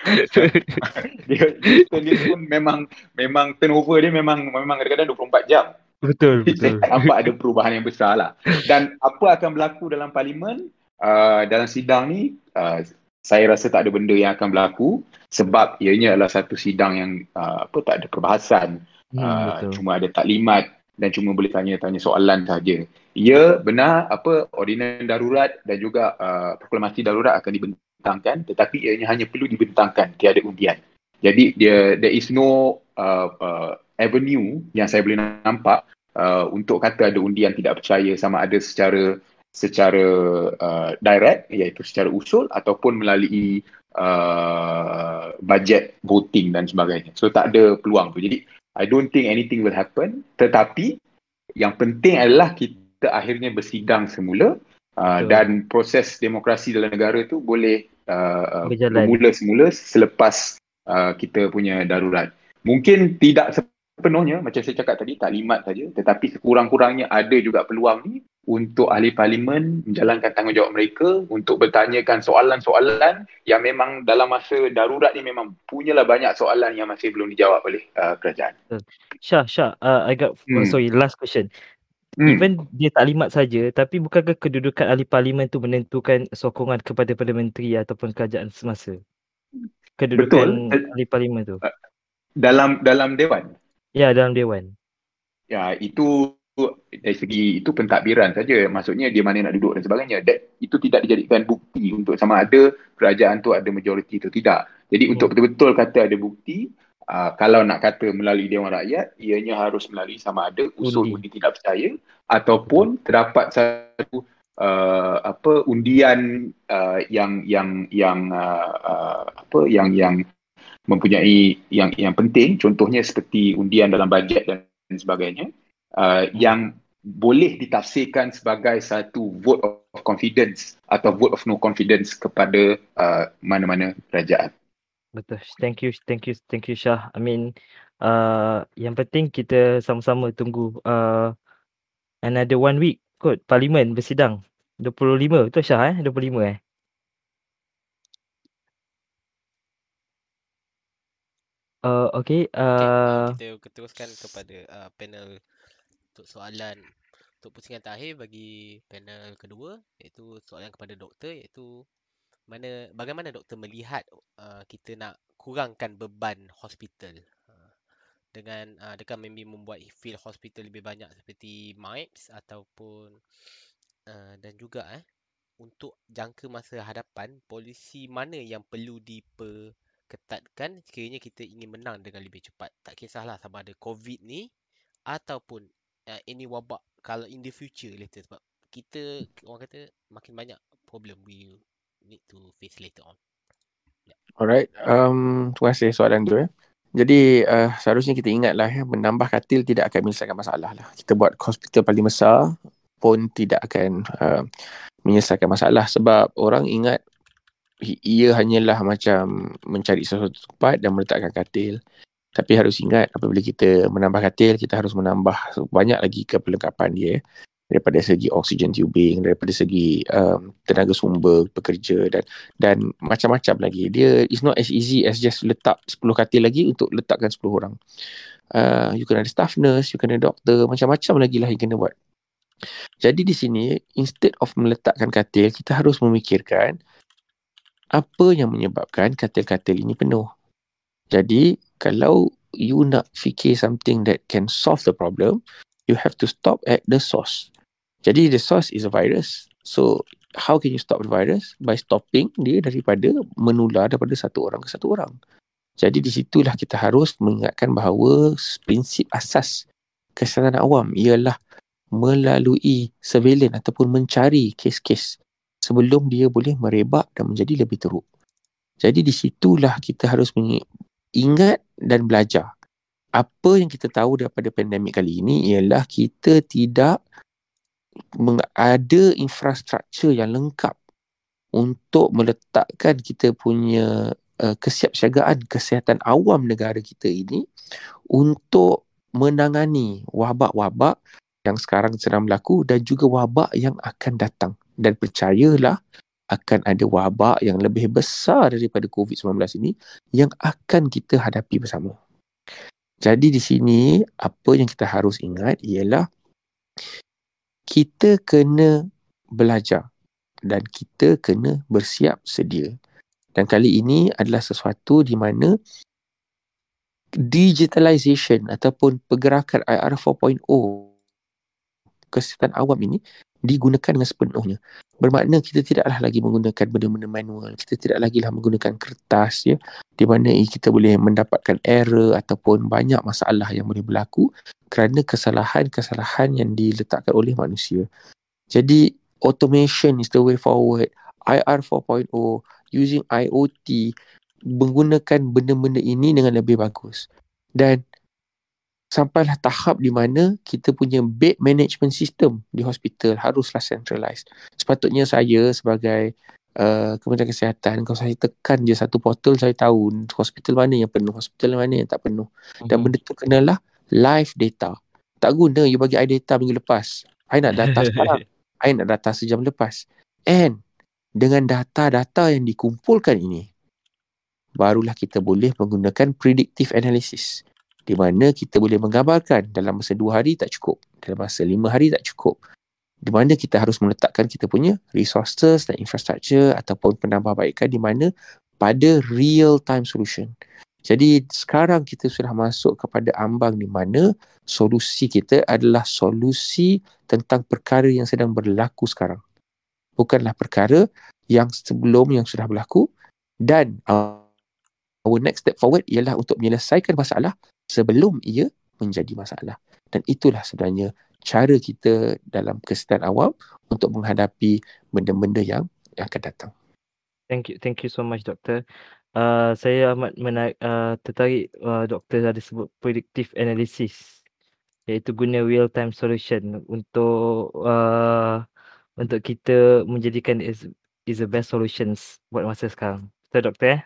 dia, dia pun memang memang turnover dia memang memang kadang-kadang 24 jam. Betul, betul. Saya nampak ada perubahan yang besar lah. Dan apa akan berlaku dalam parlimen, uh, dalam sidang ni, uh, saya rasa tak ada benda yang akan berlaku sebab ianya adalah satu sidang yang uh, apa tak ada perbahasan hmm, uh, cuma ada taklimat dan cuma boleh tanya-tanya soalan saja. Ya benar apa ordinan darurat dan juga uh, proklamasi darurat akan dibentangkan tetapi ianya hanya perlu dibentangkan tiada undian. Jadi dia there is no uh, uh, avenue yang saya boleh nampak uh, untuk kata ada undian tidak percaya sama ada secara secara uh, direct iaitu secara usul ataupun melalui uh, budget voting dan sebagainya. So tak ada peluang tu. Jadi I don't think anything will happen tetapi yang penting adalah kita akhirnya bersidang semula uh, dan proses demokrasi dalam negara tu boleh uh, uh bermula semula selepas uh, kita punya darurat. Mungkin tidak sepenuhnya macam saya cakap tadi taklimat saja tetapi sekurang-kurangnya ada juga peluang ni untuk ahli parlimen menjalankan tanggungjawab mereka untuk bertanyakan soalan-soalan yang memang dalam masa darurat ni memang punyalah banyak soalan yang masih belum dijawab oleh uh, kerajaan. Syah, Syah, uh, I got hmm. sorry last question. Hmm. even dia taklimat saja tapi bukankah kedudukan ahli parlimen tu menentukan sokongan kepada Perdana Menteri ataupun kerajaan semasa? Kedudukan Betul. ahli parlimen tu. Dalam dalam dewan. Ya dalam dewan. Ya, itu dari segi itu pentadbiran saja. Maksudnya dia mana nak duduk dan sebagainya. That, itu tidak dijadikan bukti untuk sama ada kerajaan tu ada majoriti atau tidak. Jadi Hmm. untuk betul-betul kata ada bukti, uh, kalau nak kata melalui Dewan Rakyat, ianya harus melalui sama ada usul Undi. undi tidak percaya ataupun terdapat satu uh, apa undian uh, yang yang yang uh, uh, apa yang yang mempunyai yang yang penting contohnya seperti undian dalam bajet dan sebagainya uh, yang boleh ditafsirkan sebagai satu vote of confidence atau vote of no confidence kepada uh, mana-mana kerajaan. Betul. Thank you, thank you, thank you Syah. I mean, uh, yang penting kita sama-sama tunggu uh, another one week kot parlimen bersidang. 25 betul Syah eh? 25 eh? Uh, okay, Okay, uh, uh, kita teruskan kepada uh, panel untuk soalan untuk pusingan terakhir bagi panel kedua iaitu soalan kepada doktor iaitu mana bagaimana doktor melihat uh, kita nak kurangkan beban hospital? Uh, dengan uh, adakah maybe membuat feel hospital lebih banyak seperti MIPS ataupun uh, dan juga eh untuk jangka masa hadapan polisi mana yang perlu diperketatkan sekiranya kita ingin menang dengan lebih cepat? Tak kisahlah sama ada covid ni ataupun uh, any wabak kalau in the future later sebab kita orang kata makin banyak problem we need to face later on Alright, um, terima kasih soalan tu. Eh. Jadi uh, seharusnya kita ingatlah ya, menambah katil tidak akan menyelesaikan masalah lah. Kita buat hospital paling besar pun tidak akan uh, menyelesaikan masalah sebab orang ingat ia hanyalah macam mencari sesuatu tempat dan meletakkan katil. Tapi harus ingat apabila kita menambah katil, kita harus menambah banyak lagi ke perlengkapan dia. Daripada segi oxygen tubing, daripada segi um, tenaga sumber pekerja dan dan macam-macam lagi. Dia is not as easy as just letak 10 katil lagi untuk letakkan 10 orang. Uh, you kena ada staff nurse, you kena doktor, macam-macam lagi lah yang kena buat. Jadi di sini, instead of meletakkan katil, kita harus memikirkan apa yang menyebabkan katil-katil ini penuh. Jadi, kalau you nak fikir something that can solve the problem, you have to stop at the source. Jadi, the source is a virus. So, how can you stop the virus? By stopping dia daripada menular daripada satu orang ke satu orang. Jadi di situlah kita harus mengingatkan bahawa prinsip asas kesihatan awam ialah melalui surveillance ataupun mencari kes-kes sebelum dia boleh merebak dan menjadi lebih teruk. Jadi di situlah kita harus ingat dan belajar. Apa yang kita tahu daripada pandemik kali ini ialah kita tidak ada infrastruktur yang lengkap untuk meletakkan kita punya uh, kesiapsiagaan kesihatan awam negara kita ini untuk menangani wabak-wabak yang sekarang sedang berlaku dan juga wabak yang akan datang. Dan percayalah akan ada wabak yang lebih besar daripada COVID-19 ini yang akan kita hadapi bersama. Jadi di sini apa yang kita harus ingat ialah kita kena belajar dan kita kena bersiap sedia. Dan kali ini adalah sesuatu di mana digitalization ataupun pergerakan IR 4.0 kesihatan awam ini digunakan dengan sepenuhnya. Bermakna kita tidaklah lagi menggunakan benda-benda manual. Kita tidak lagi lah menggunakan kertas ya. Di mana kita boleh mendapatkan error ataupun banyak masalah yang boleh berlaku kerana kesalahan-kesalahan yang diletakkan oleh manusia. Jadi automation is the way forward. IR 4.0 using IoT menggunakan benda-benda ini dengan lebih bagus. Dan sampailah tahap di mana kita punya bed management system di hospital haruslah centralized. Sepatutnya saya sebagai uh, Kementerian Kesihatan, kalau saya tekan je satu portal, saya tahu hospital mana yang penuh, hospital mana yang tak penuh. Dan Mhm. benda tu kenalah live data. Tak guna you bagi I data minggu lepas. I nak data sekarang. I nak data sejam lepas. And dengan data-data yang dikumpulkan ini, barulah kita boleh menggunakan predictive analysis. Di mana kita boleh menggambarkan dalam masa dua hari tak cukup. dalam masa lima hari tak cukup. Di mana kita harus meletakkan kita punya resources dan infrastructure ataupun penambahbaikan di mana pada real time solution. Jadi sekarang kita sudah masuk kepada ambang di mana solusi kita adalah solusi tentang perkara yang sedang berlaku sekarang. Bukanlah perkara yang sebelum yang sudah berlaku dan our next step forward ialah untuk menyelesaikan masalah sebelum ia menjadi masalah. Dan itulah sebenarnya cara kita dalam kesediaan awam untuk menghadapi benda-benda yang, yang akan datang. Thank you, thank you so much, Doktor. Uh, saya amat menarik, uh, tertarik uh, Doktor ada sebut predictive analysis iaitu guna real time solution untuk uh, untuk kita menjadikan is, is the best solutions buat masa sekarang. Betul Doktor eh?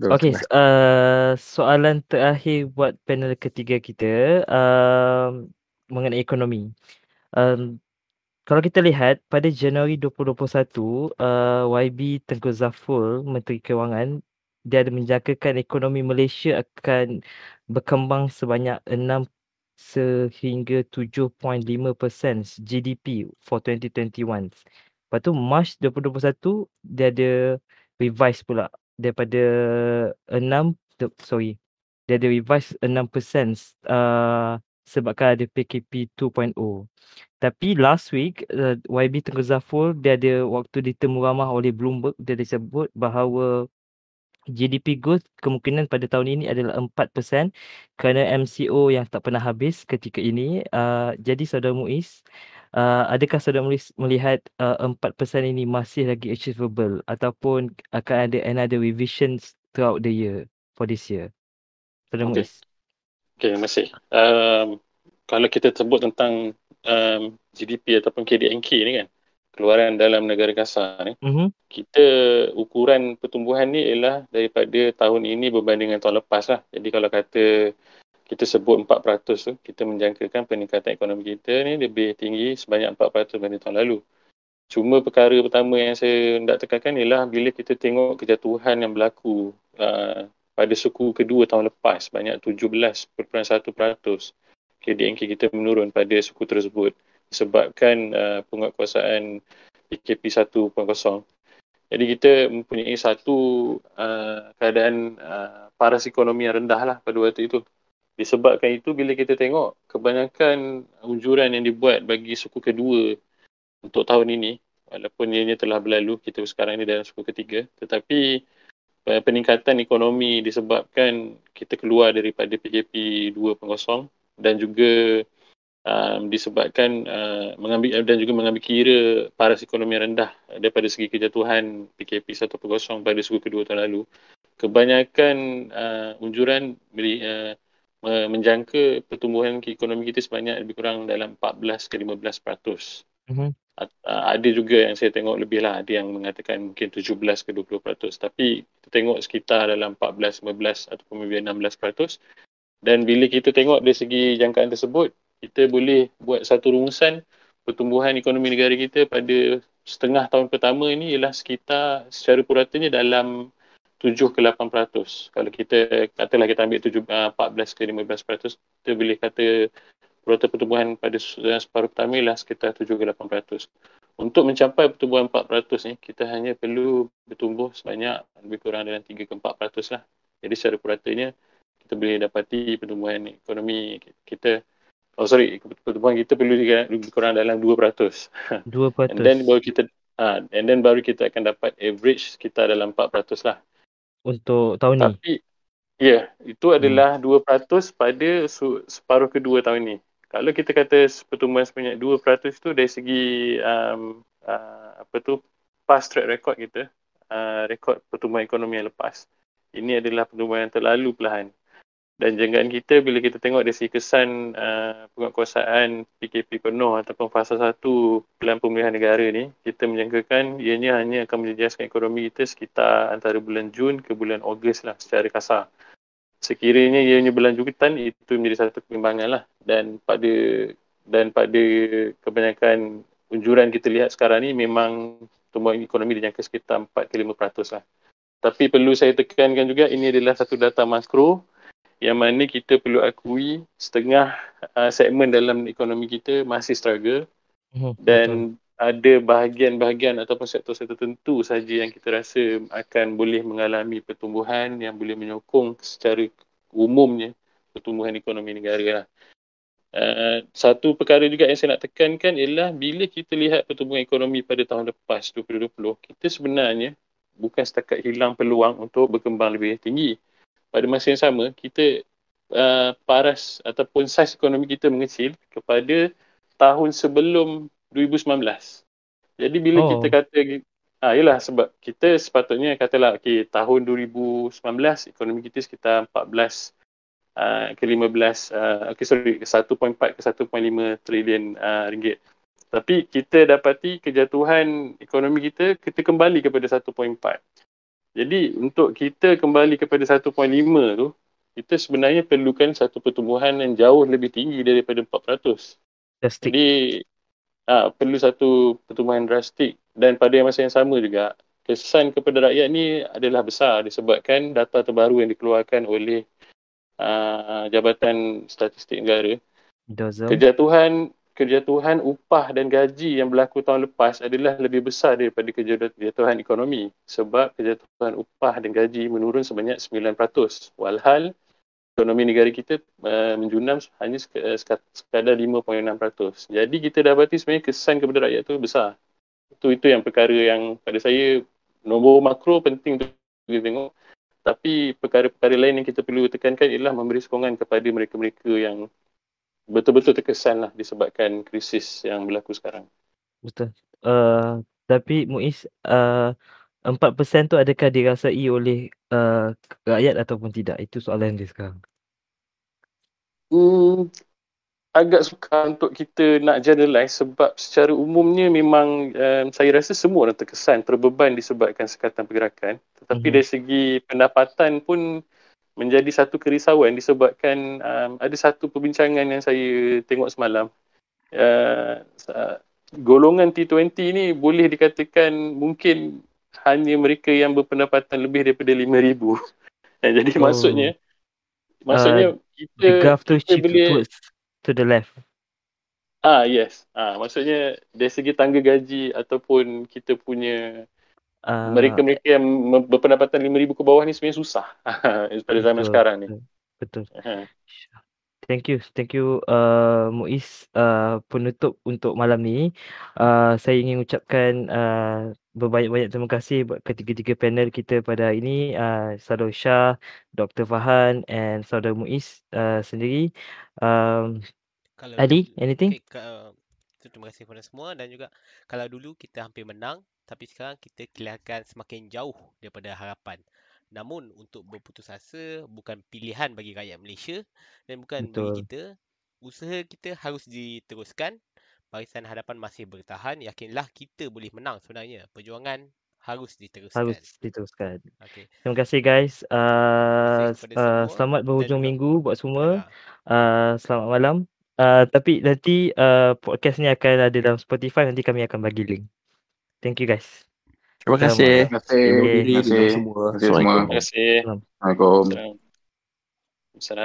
Okey, uh, soalan terakhir buat panel ketiga kita uh, mengenai ekonomi. Um, kalau kita lihat pada Januari 2021, uh, YB Tengku Zaful, Menteri Kewangan, dia ada menjangkakan ekonomi Malaysia akan berkembang sebanyak 6 sehingga 7.5% GDP for 2021. Lepas tu March 2021 dia ada revise pula daripada 6 sorry dia ada revise 6% uh, sebabkan ada PKP 2.0 tapi last week uh, YB Tengku Zafur dia ada waktu ditemu ramah oleh Bloomberg dia ada sebut bahawa GDP growth kemungkinan pada tahun ini adalah 4% kerana MCO yang tak pernah habis ketika ini. Uh, jadi saudara Muiz, uh, adakah saudara melihat uh, 4% ini masih lagi achievable ataupun akan ada another revision throughout the year for this year? Saudara okay. Muiz. Okay, terima kasih. Um, kalau kita sebut tentang um, GDP ataupun KDNK ni kan, keluaran dalam negara kasar ni, mm-hmm. kita ukuran pertumbuhan ni ialah daripada tahun ini berbanding dengan tahun lepas lah. Jadi kalau kata kita sebut 4% tu, kita menjangkakan peningkatan ekonomi kita ni lebih tinggi sebanyak 4% berbanding tahun lalu. Cuma perkara pertama yang saya nak tekankan ialah bila kita tengok kejatuhan yang berlaku uh, pada suku kedua tahun lepas, banyak 17.1% KDNK kita menurun pada suku tersebut disebabkan uh, penguatkuasaan PKP 1.0. Jadi kita mempunyai satu uh, keadaan uh, paras ekonomi yang rendah lah pada waktu itu disebabkan itu bila kita tengok kebanyakan unjuran yang dibuat bagi suku kedua untuk tahun ini walaupun ianya telah berlalu kita sekarang ini dalam suku ketiga tetapi eh, peningkatan ekonomi disebabkan kita keluar daripada PKP 2.0 dan juga um, disebabkan uh, mengambil dan juga mengambil kira paras ekonomi rendah daripada segi kejatuhan PKP 1.0 pada suku kedua tahun lalu kebanyakan uh, unjuran uh, menjangka pertumbuhan ekonomi kita sebanyak lebih kurang dalam 14 ke 15 peratus. Mm-hmm. Ada juga yang saya tengok lebih lah, ada yang mengatakan mungkin 17 ke 20 peratus. Tapi kita tengok sekitar dalam 14, 15 ataupun mungkin 16 peratus. Dan bila kita tengok dari segi jangkaan tersebut, kita boleh buat satu rumusan pertumbuhan ekonomi negara kita pada setengah tahun pertama ini ialah sekitar secara puratanya dalam 7 ke 8 peratus. Kalau kita katalah kita ambil 7, 14 ah, ke 15 peratus, kita boleh kata purata pertumbuhan pada separuh pertama ialah sekitar 7 ke 8 peratus. Untuk mencapai pertumbuhan 4 peratus ni, kita hanya perlu bertumbuh sebanyak lebih kurang dalam 3 ke 4 peratus lah. Jadi secara puratanya, kita boleh dapati pertumbuhan ekonomi kita Oh sorry, pertumbuhan kita perlu lebih kurang dalam 2 peratus. 2 peratus. And then baru kita uh, and then baru kita akan dapat average kita dalam 4 peratus lah untuk tahun Tapi, ni. Tapi ya, yeah, itu adalah hmm. 2% pada separuh kedua tahun ni. Kalau kita kata pertumbuhan sebanyak 2% itu dari segi um, uh, apa tu past track record kita, uh, rekod pertumbuhan ekonomi yang lepas. Ini adalah pertumbuhan yang terlalu perlahan. Dan jangkaan kita bila kita tengok dari kesan uh, penguatkuasaan PKP penuh ataupun fasa satu Pelan Pemulihan Negara ni, kita menjangkakan ianya hanya akan menjejaskan ekonomi kita sekitar antara bulan Jun ke bulan Ogos lah secara kasar. Sekiranya ianya berlanjutan, itu menjadi satu kebimbangan lah. Dan pada dan pada kebanyakan unjuran kita lihat sekarang ni memang pertumbuhan ekonomi dijangka sekitar 4 ke 5% lah. Tapi perlu saya tekankan juga ini adalah satu data makro yang mana kita perlu akui setengah uh, segmen dalam ekonomi kita masih struggle Mhm, dan betul. ada bahagian-bahagian ataupun sektor-sektor tertentu saja yang kita rasa akan boleh mengalami pertumbuhan yang boleh menyokong secara umumnya pertumbuhan ekonomi negara lah. Uh, satu perkara juga yang saya nak tekankan ialah bila kita lihat pertumbuhan ekonomi pada tahun lepas 2020, kita sebenarnya bukan setakat hilang peluang untuk berkembang lebih tinggi. Pada masa yang sama, kita uh, paras ataupun saiz ekonomi kita mengecil kepada tahun sebelum 2019. Jadi bila Oh. kita kata ah yalah sebab kita sepatutnya katalah okey tahun 2019 ekonomi kita sekitar 14 uh, ke 15 uh, okey sorry 1.4 ke 1.5 trilion uh, ringgit. Tapi kita dapati kejatuhan ekonomi kita kita kembali kepada 1.4. Jadi untuk kita kembali kepada 1.5 tu kita sebenarnya perlukan satu pertumbuhan yang jauh lebih tinggi daripada 400. Fantastic. Jadi ah, perlu satu pertumbuhan drastik dan pada masa yang sama juga kesan kepada rakyat ni adalah besar disebabkan data terbaru yang dikeluarkan oleh uh, Jabatan Statistik Negara. Dozem. Kejatuhan kejatuhan upah dan gaji yang berlaku tahun lepas adalah lebih besar daripada kejatuhan ekonomi sebab kejatuhan upah dan gaji menurun sebanyak 9%. Walhal ekonomi negara kita uh, menjunam hanya sekat- sekadar 5.6%. Jadi kita dapati sebenarnya kesan kepada rakyat tu besar. Itu itu yang perkara yang pada saya nombor makro penting untuk kita tengok. Tapi perkara-perkara lain yang kita perlu tekankan ialah memberi sokongan kepada mereka-mereka yang betul-betul terkesan lah disebabkan krisis yang berlaku sekarang. Betul. Uh, tapi Muiz, uh, 4% tu adakah dirasai oleh uh, rakyat ataupun tidak? Itu soalan dia sekarang. Hmm, agak sukar untuk kita nak generalize sebab secara umumnya memang um, saya rasa semua orang terkesan, terbeban disebabkan sekatan pergerakan. Tetapi Mhm. dari segi pendapatan pun menjadi satu kerisauan disebabkan um, ada satu perbincangan yang saya tengok semalam. Uh, uh, golongan T20 ni boleh dikatakan mungkin hanya mereka yang berpendapatan lebih daripada 5,000. Jadi Oh. maksudnya maksudnya kita The graph tu kita boleh towards to the left. Ah yes. Ah maksudnya dari segi tangga gaji ataupun kita punya Uh, mereka-mereka yang me- berpendapatan 5000 ke bawah ni sebenarnya susah pada zaman betul, sekarang ni. Betul. Ha. Thank you, thank you uh, Muiz uh, penutup untuk malam ni. Uh, saya ingin ucapkan uh, berbanyak-banyak terima kasih buat ketiga-tiga panel kita pada hari ini. Uh, Saudara Shah, Dr. Fahan and Saudara Muiz uh, sendiri. Um, Kalau Ali, anything? Okay, ka- tu terima kasih kepada semua dan juga kalau dulu kita hampir menang tapi sekarang kita kelihatan semakin jauh daripada harapan. Namun untuk berputus asa bukan pilihan bagi rakyat Malaysia dan bukan bagi Betul. kita. Usaha kita harus diteruskan. Barisan Hadapan masih bertahan. Yakinlah kita boleh menang sebenarnya. Perjuangan harus diteruskan. Harus diteruskan. Okey. Terima kasih guys. Uh, kepada uh, semua selamat berhujung minggu buat semua. Ya. Uh, selamat malam. Uh, tapi nanti uh, podcast ni akan ada dalam Spotify. Nanti kami akan bagi link. Thank you guys. Terima kasih. Terima kasih. Terima Terima kasih kasih. semua. Terima kasih semua. Terima kasih. Assalamualaikum. Assalamualaikum.